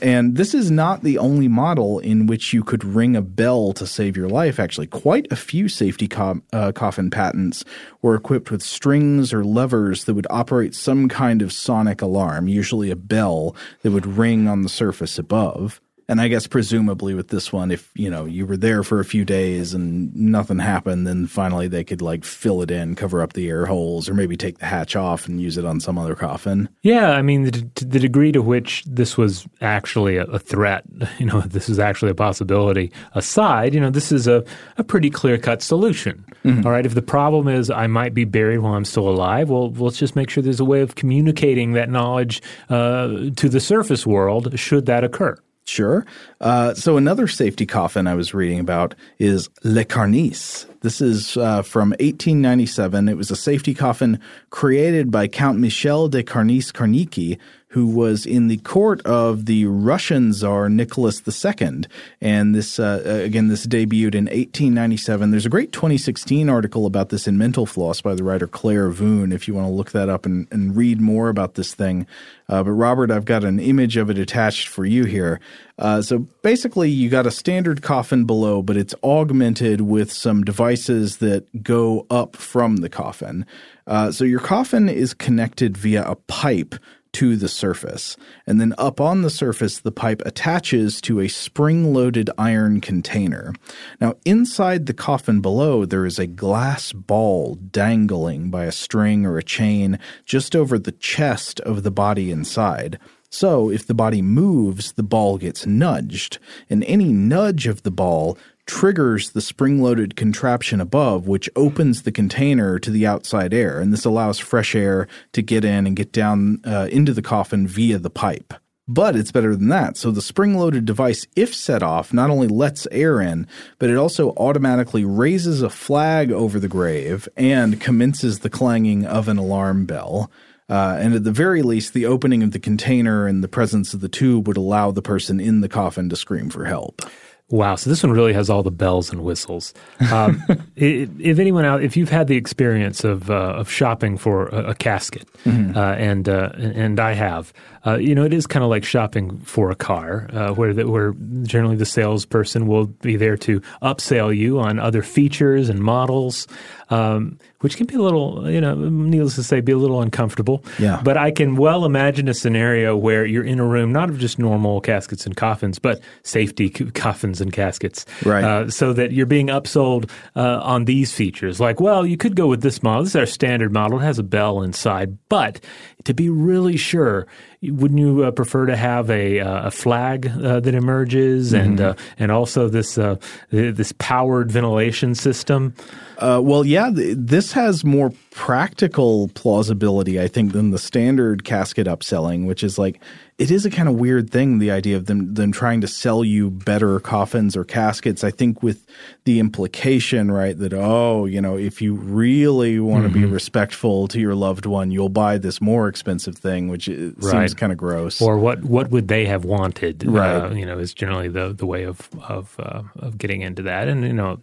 Speaker 3: And this is not the only model in which you could ring a bell to save your life. Actually, quite a few safety co- uh, coffin patents were equipped with strings or levers that would operate some kind of sonic alarm, usually a bell that would ring on the surface above. And I guess presumably with this one, if you know you were there for a few days and nothing happened, then finally they could like fill it in, cover up the air holes, or maybe take the hatch off and use it on some other coffin.
Speaker 2: Yeah, I mean the, the degree to which this was actually a, a, threat, you know, this is actually a possibility. Aside, you know, this is a, a pretty clear cut solution. Mm-hmm. All right, if the problem is I might be buried while I'm still alive, well, let's just make sure there's a way of communicating that knowledge uh, to the surface world should that occur.
Speaker 3: Sure. Uh, so another safety coffin I was reading about is Le Karnice. This is uh, from 1897. It was a safety coffin created by Count Michel de Karnice Karnicki, who was in the court of the Russian Tsar Nicholas II. And this, uh, uh, again, this debuted in 1897. There's a great 2016 article about this in Mental Floss by the writer Claire Voon, if you want to look that up and, and read more about this thing. Uh, but Robert, I've got an image of it attached for you here. Uh, so basically, you got a standard coffin below, but it's augmented with some devices that go up from the coffin. Uh, so your coffin is connected via a pipe to the surface. And then up on the surface, the pipe attaches to a spring loaded iron container. Now, inside the coffin below, there is a glass ball dangling by a string or a chain just over the chest of the body inside. So, if the body moves, the ball gets nudged, and any nudge of the ball triggers the spring loaded contraption above, which opens the container to the outside air. And this allows fresh air to get in and get down uh, into the coffin via the pipe. But it's better than that. So the spring loaded device, if set off, not only lets air in, but it also automatically raises a flag over the grave and commences the clanging of an alarm bell. Uh, and at the very least, the opening of the container and the presence of the tube would allow the person in the coffin to scream for help.
Speaker 2: Wow, so this one really has all the bells and whistles. Um, if anyone out, if you've had the experience of uh, of shopping for a, a casket, mm-hmm. uh, and uh, and I have, uh, you know, it is kind of like shopping for a car, uh, where the, where generally the salesperson will be there to upsell you on other features and models um, which can be a little, you know, needless to say, be a little uncomfortable.
Speaker 3: Yeah.
Speaker 2: But I can well imagine a scenario where you're in a room, not of just normal caskets and coffins, but safety coffins and caskets.
Speaker 3: Right.
Speaker 2: Uh, so that you're being upsold uh, on these features. Like, well, you could go with this model. This is our standard model. It has a bell inside. But to be really sure, wouldn't you uh, prefer to have a, uh, a flag uh, that emerges mm-hmm. and uh, and also this uh, this powered ventilation system?
Speaker 3: Uh, well, yeah, th- this has more practical plausibility, I think, than the standard casket upselling, which is like it is a kind of weird thing. The idea of them them trying to sell you better coffins or caskets. I think with the implication, right, that oh, you know, if you really want mm-hmm. to be respectful to your loved one, you'll buy this more expensive thing, which right. seems kind of gross.
Speaker 2: Or what what would they have wanted?
Speaker 3: Right,
Speaker 2: uh, you know, is generally the the way of of uh, of getting into that, and you know.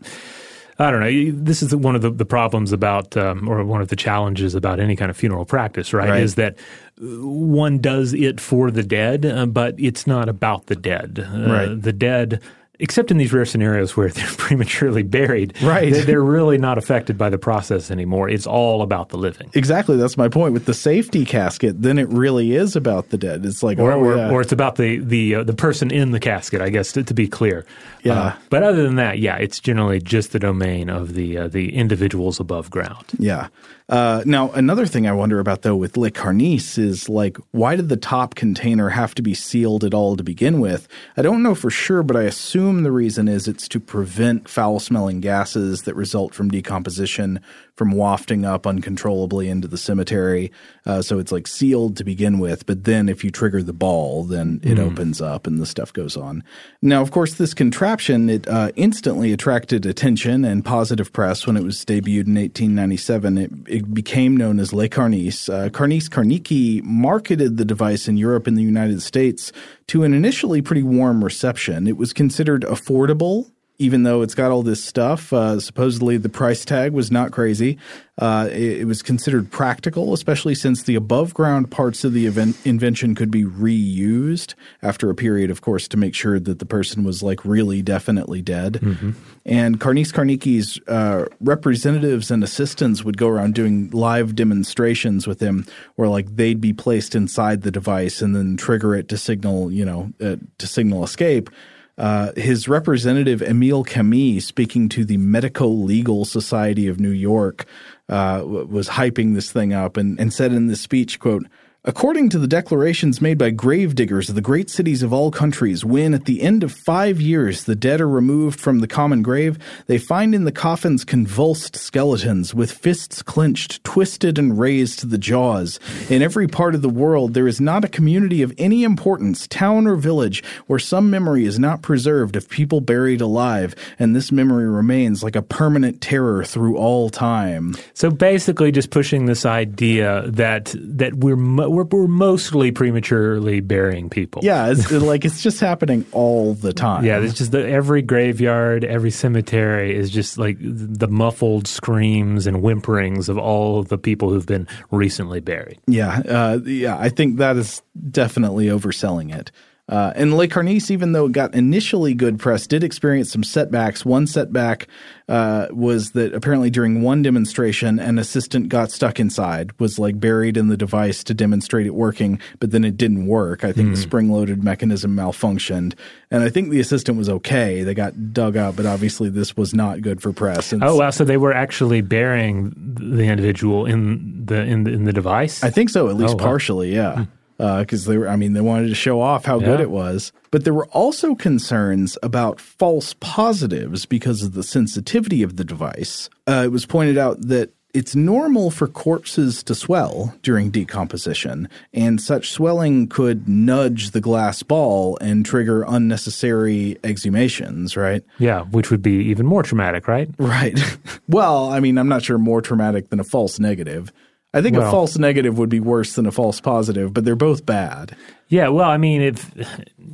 Speaker 2: I don't know. This is one of the, the problems about, um, or one of the challenges about any kind of funeral practice, right?
Speaker 3: right.
Speaker 2: Is that one does it for the dead, uh, but it's not about the dead.
Speaker 3: Uh,
Speaker 2: The dead except in these rare scenarios where they're prematurely buried,
Speaker 3: Right.
Speaker 2: They're, they're really not affected by the process anymore. It's all about the living.
Speaker 3: Exactly. That's my point. With the safety casket, then it really is about the dead. It's like,
Speaker 2: Or,
Speaker 3: oh,
Speaker 2: or,
Speaker 3: yeah.
Speaker 2: or it's about the the uh, the person in the casket, I guess, to, to be clear.
Speaker 3: Yeah.
Speaker 2: Uh, but other than that, yeah, it's generally just the domain of the uh, the individuals above ground.
Speaker 3: Yeah. Uh, now, another thing I wonder about though with Le Karnice is like, why did the top container have to be sealed at all to begin with? I don't know for sure, but I assume the reason is it's to prevent foul smelling gases that result from decomposition from wafting up uncontrollably into the cemetery. Uh, so it's like sealed to begin with, but then if you trigger the ball, then it opens up and the stuff goes on. Now, of course, this contraption, it uh, instantly attracted attention and positive press when it was debuted in 1897. It, it became known as Le Karnice. Uh, Karnice Karnicki marketed the device in Europe and the United States to an initially pretty warm reception. It was considered affordable even though it's got all this stuff, uh, supposedly the price tag was not crazy. Uh, it, it, was considered practical, especially since the above ground parts of the event, invention could be reused after a period, of course, to make sure that the person was like really definitely dead. Mm-hmm. And Karnice Karnicki's uh, representatives and assistants would go around doing live demonstrations with him where like they'd be placed inside the device and then trigger it to signal, you know, uh, to signal escape. Uh, his representative Emile Camus, speaking to the Medico Legal Society of New York, uh, was hyping this thing up and, and said in this speech, "quote." According to the declarations made by gravediggers of the great cities of all countries, when at the end of five years the dead are removed from the common grave, they find in the coffins convulsed skeletons with fists clenched, twisted, and raised to the jaws. In every part of the world, there is not a community of any importance, town or village, where some memory is not preserved of people buried alive, and this memory remains like a permanent terror through all time.
Speaker 2: So basically, just pushing this idea that that we're we're, we're mostly prematurely burying people.
Speaker 3: Yeah, it's like it's just happening all the time.
Speaker 2: Yeah, it's just that every graveyard, every cemetery is just like the muffled screams and whimperings of all of the people who've been recently buried.
Speaker 3: Yeah, uh, yeah, I think that is definitely overselling it. Uh, and Le Karnice, even though it got initially good press, did experience some setbacks. One setback uh, was that apparently during one demonstration, an assistant got stuck inside, was like buried in the device to demonstrate it working, but then it didn't work. I think mm. the spring loaded mechanism malfunctioned. And I think the assistant was okay. They got dug up, but obviously this was not good for press.
Speaker 2: And oh, wow. So they were actually burying the individual in the, in the, in the device?
Speaker 3: I think so, at least oh, wow. partially, yeah.
Speaker 2: Hmm
Speaker 3: because uh, they were, I mean, they wanted to show off how yeah. good it was. But there were also concerns about false positives because of the sensitivity of the device. Uh, it was pointed out that it's normal for corpses to swell during decomposition, and such swelling could nudge the glass ball and trigger unnecessary exhumations, right?
Speaker 2: Yeah, which would be even more traumatic, right?
Speaker 3: Right. well, I mean, I'm not sure more traumatic than a false negative. I think well, a false negative would be worse than a false positive, but they're both bad.
Speaker 2: Yeah, well, I mean, if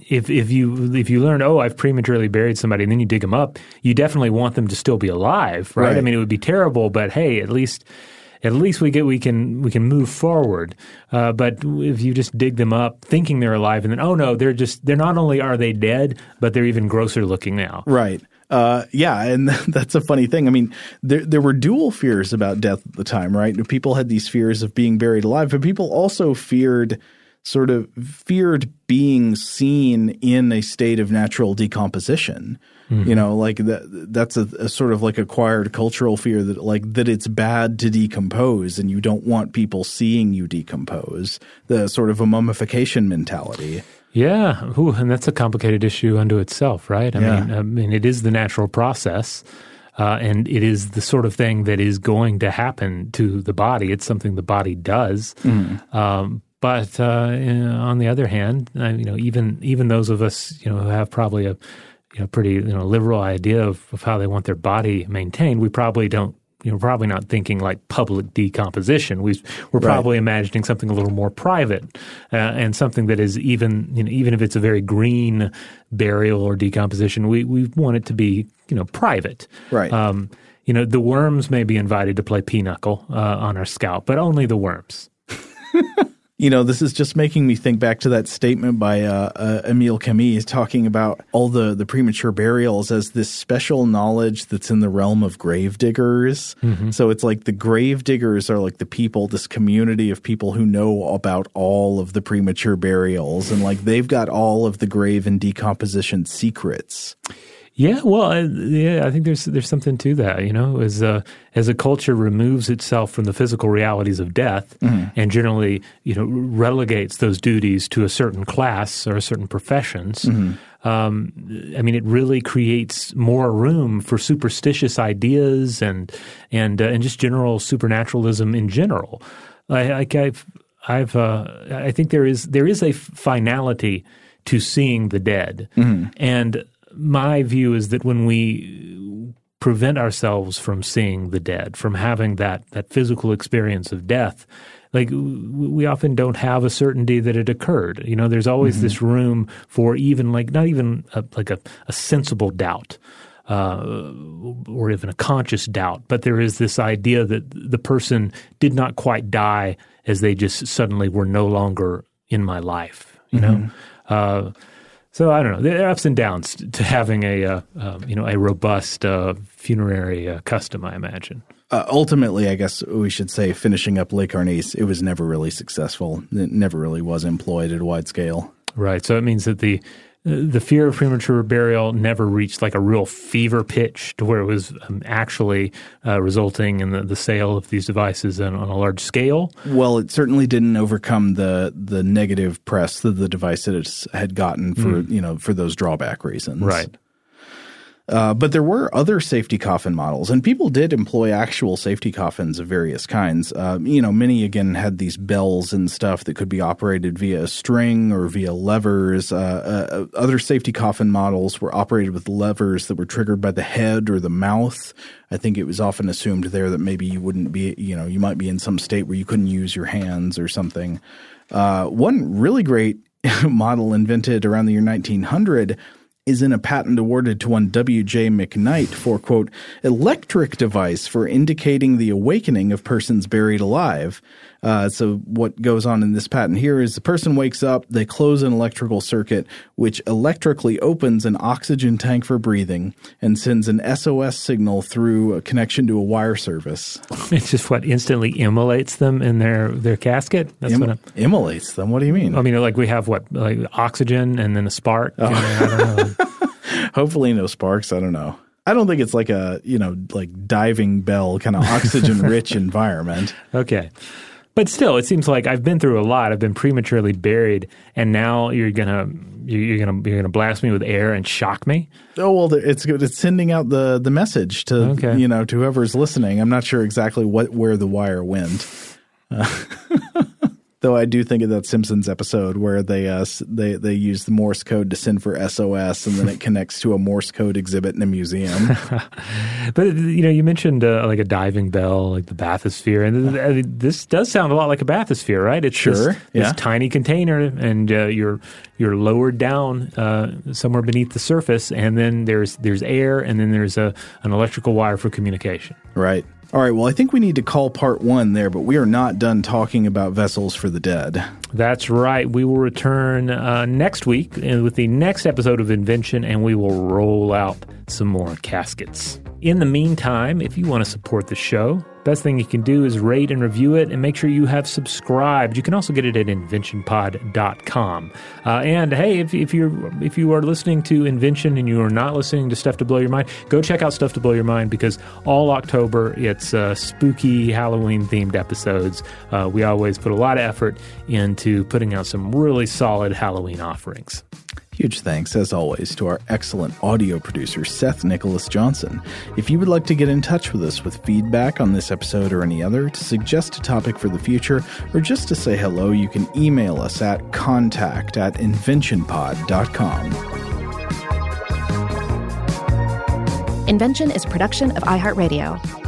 Speaker 2: if if you if you learn, oh, I've prematurely buried somebody, and then you dig them up, you definitely want them to still be alive, right?
Speaker 3: right.
Speaker 2: I mean, it would be terrible, but hey, at least at least we get we can we can move forward. Uh, but if you just dig them up thinking they're alive, and then oh no, they're just they're not only are they dead, but they're even grosser looking now.
Speaker 3: Right. Uh, yeah, and that's a funny thing. I mean, there there were dual fears about death at the time, right? People had these fears of being buried alive, but people also feared sort of feared being seen in a state of natural decomposition. Mm-hmm. You know, like that that's a, a, sort of like acquired cultural fear that like that it's bad to decompose and you don't want people seeing you decompose. The sort of a mummification mentality.
Speaker 2: Yeah, Ooh, and that's a complicated issue unto itself, right? I
Speaker 3: yeah.
Speaker 2: mean, I mean, it is the natural process, uh, and it is the sort of thing that is going to happen to the body. It's something the body does.
Speaker 3: Mm.
Speaker 2: Um, but uh, on the other hand, you know, even even those of us, you know, who have probably a you know pretty you know liberal idea of, of how they want their body maintained, we probably don't you know, probably not thinking like public decomposition. We, we're probably
Speaker 3: right.
Speaker 2: imagining something a little more private uh, and something that is even, you know, even if it's a very green burial or decomposition, we, we want it to be, you know, private.
Speaker 3: Right.
Speaker 2: Um, you know, the worms may be invited to play pinochle uh, on our scalp, but only the worms.
Speaker 3: You know, this is just making me think back to that statement by uh, uh, Emile Camus talking about all the, the premature burials as this special knowledge that's in the realm of grave diggers. Mm-hmm. So it's like the grave diggers are like the people, this community of people who know about all of the premature burials and like they've got all of the grave and decomposition secrets.
Speaker 2: Yeah, well, I, yeah, I think there's there's something to that. You know, as uh, as a culture removes itself from the physical realities of death, mm-hmm. and generally, you know, relegates those duties to a certain class or a certain professions. Mm-hmm. Um, I mean, it really creates more room for superstitious ideas and and uh, and just general supernaturalism in general. I, I've I've uh, I think there is there is a finality to seeing the dead, mm-hmm. and my view is that when we prevent ourselves from seeing the dead, from having that that physical experience of death, like we often don't have a certainty that it occurred. You know, there's always mm-hmm. this room for even like not even a, like a, a sensible doubt. Uh, or even a conscious doubt, but there is this idea that the person did not quite die as they just suddenly were no longer in my life. You mm-hmm. know, uh, so I don't know. There are ups and downs to having a uh, um, you know a robust uh, funerary uh, custom. I imagine.
Speaker 3: Uh, ultimately, I guess we should say finishing up Le Karnice, it was never really successful. It never really was employed at a wide scale.
Speaker 2: Right. So it means that the the fear of premature burial never reached like a real fever pitch to where it was um, actually uh, resulting in the, the sale of these devices on, on, a large scale.
Speaker 3: Well, it certainly didn't overcome the the negative press that the device had gotten for mm. you know for those drawback reasons.
Speaker 2: Right.
Speaker 3: Uh, but there were other safety coffin models, and people did employ actual safety coffins of various kinds. Uh, you know, many again had these bells and stuff that could be operated via a string or via levers. Uh, uh, other safety coffin models were operated with levers that were triggered by the head or the mouth. I think it was often assumed there that maybe you wouldn't be, you know, you might be in some state where you couldn't use your hands or something. Uh, one really great model invented around the year 1900 is in a patent awarded to one W.J. McKnight for, quote, electric device for indicating the awakening of persons buried alive. Uh, so what goes on in this patent here is the person wakes up, they close an electrical circuit, which electrically opens an oxygen tank for breathing and sends an SOS signal through a connection to a wire service.
Speaker 2: It's just what instantly immolates them in their, their casket.
Speaker 3: That's Im- what I'm, immolates them. What do you mean?
Speaker 2: I mean, like we have what, like oxygen and then a spark.
Speaker 3: Oh. Hopefully, no sparks. I don't know. I don't think it's like a you know like diving bell kind of oxygen rich environment.
Speaker 2: Okay. But still, it seems like I've been through a lot. I've been prematurely buried, and now you're gonna you're gonna you're gonna blast me with air and shock me.
Speaker 3: Oh well, it's it's sending out the the message to okay. you know to whoever's listening. I'm not sure exactly what where the wire went. Uh, Though I do think of that Simpsons episode where they uh, they they use the Morse code to send for SOS, and then it connects to a Morse code exhibit in a museum.
Speaker 2: but you know, you mentioned uh, like a diving bell, like the bathysphere, and this does sound a lot like a bathysphere, right? It's
Speaker 3: sure,
Speaker 2: this,
Speaker 3: yeah.
Speaker 2: this tiny container, and uh, you're you're lowered down uh, somewhere beneath the surface, and then there's there's air, and then there's a an electrical wire for communication.
Speaker 3: Right. All right, well, I think we need to call part one there, but we are not done talking about vessels for the dead.
Speaker 2: That's right. We will return uh, next week with the next episode of Invention, and we will roll out some more caskets. In the meantime, if you want to support the show, Best thing you can do is rate and review it and make sure you have subscribed. You can also get it at inventionpod.com. Uh, and hey, if, if, you're, if you are listening to Invention and you are not listening to Stuff to Blow Your Mind, go check out Stuff to Blow Your Mind because all October it's uh, spooky Halloween themed episodes. Uh, we always put a lot of effort into putting out some really solid Halloween offerings.
Speaker 3: Huge thanks, as always, to our excellent audio producer, Seth Nicholas Johnson. If you would like to get in touch with us with feedback on this episode or any other, to suggest a topic for the future, or just to say hello, you can email us at contact at inventionpod.com.
Speaker 1: Invention is a production of iHeartRadio.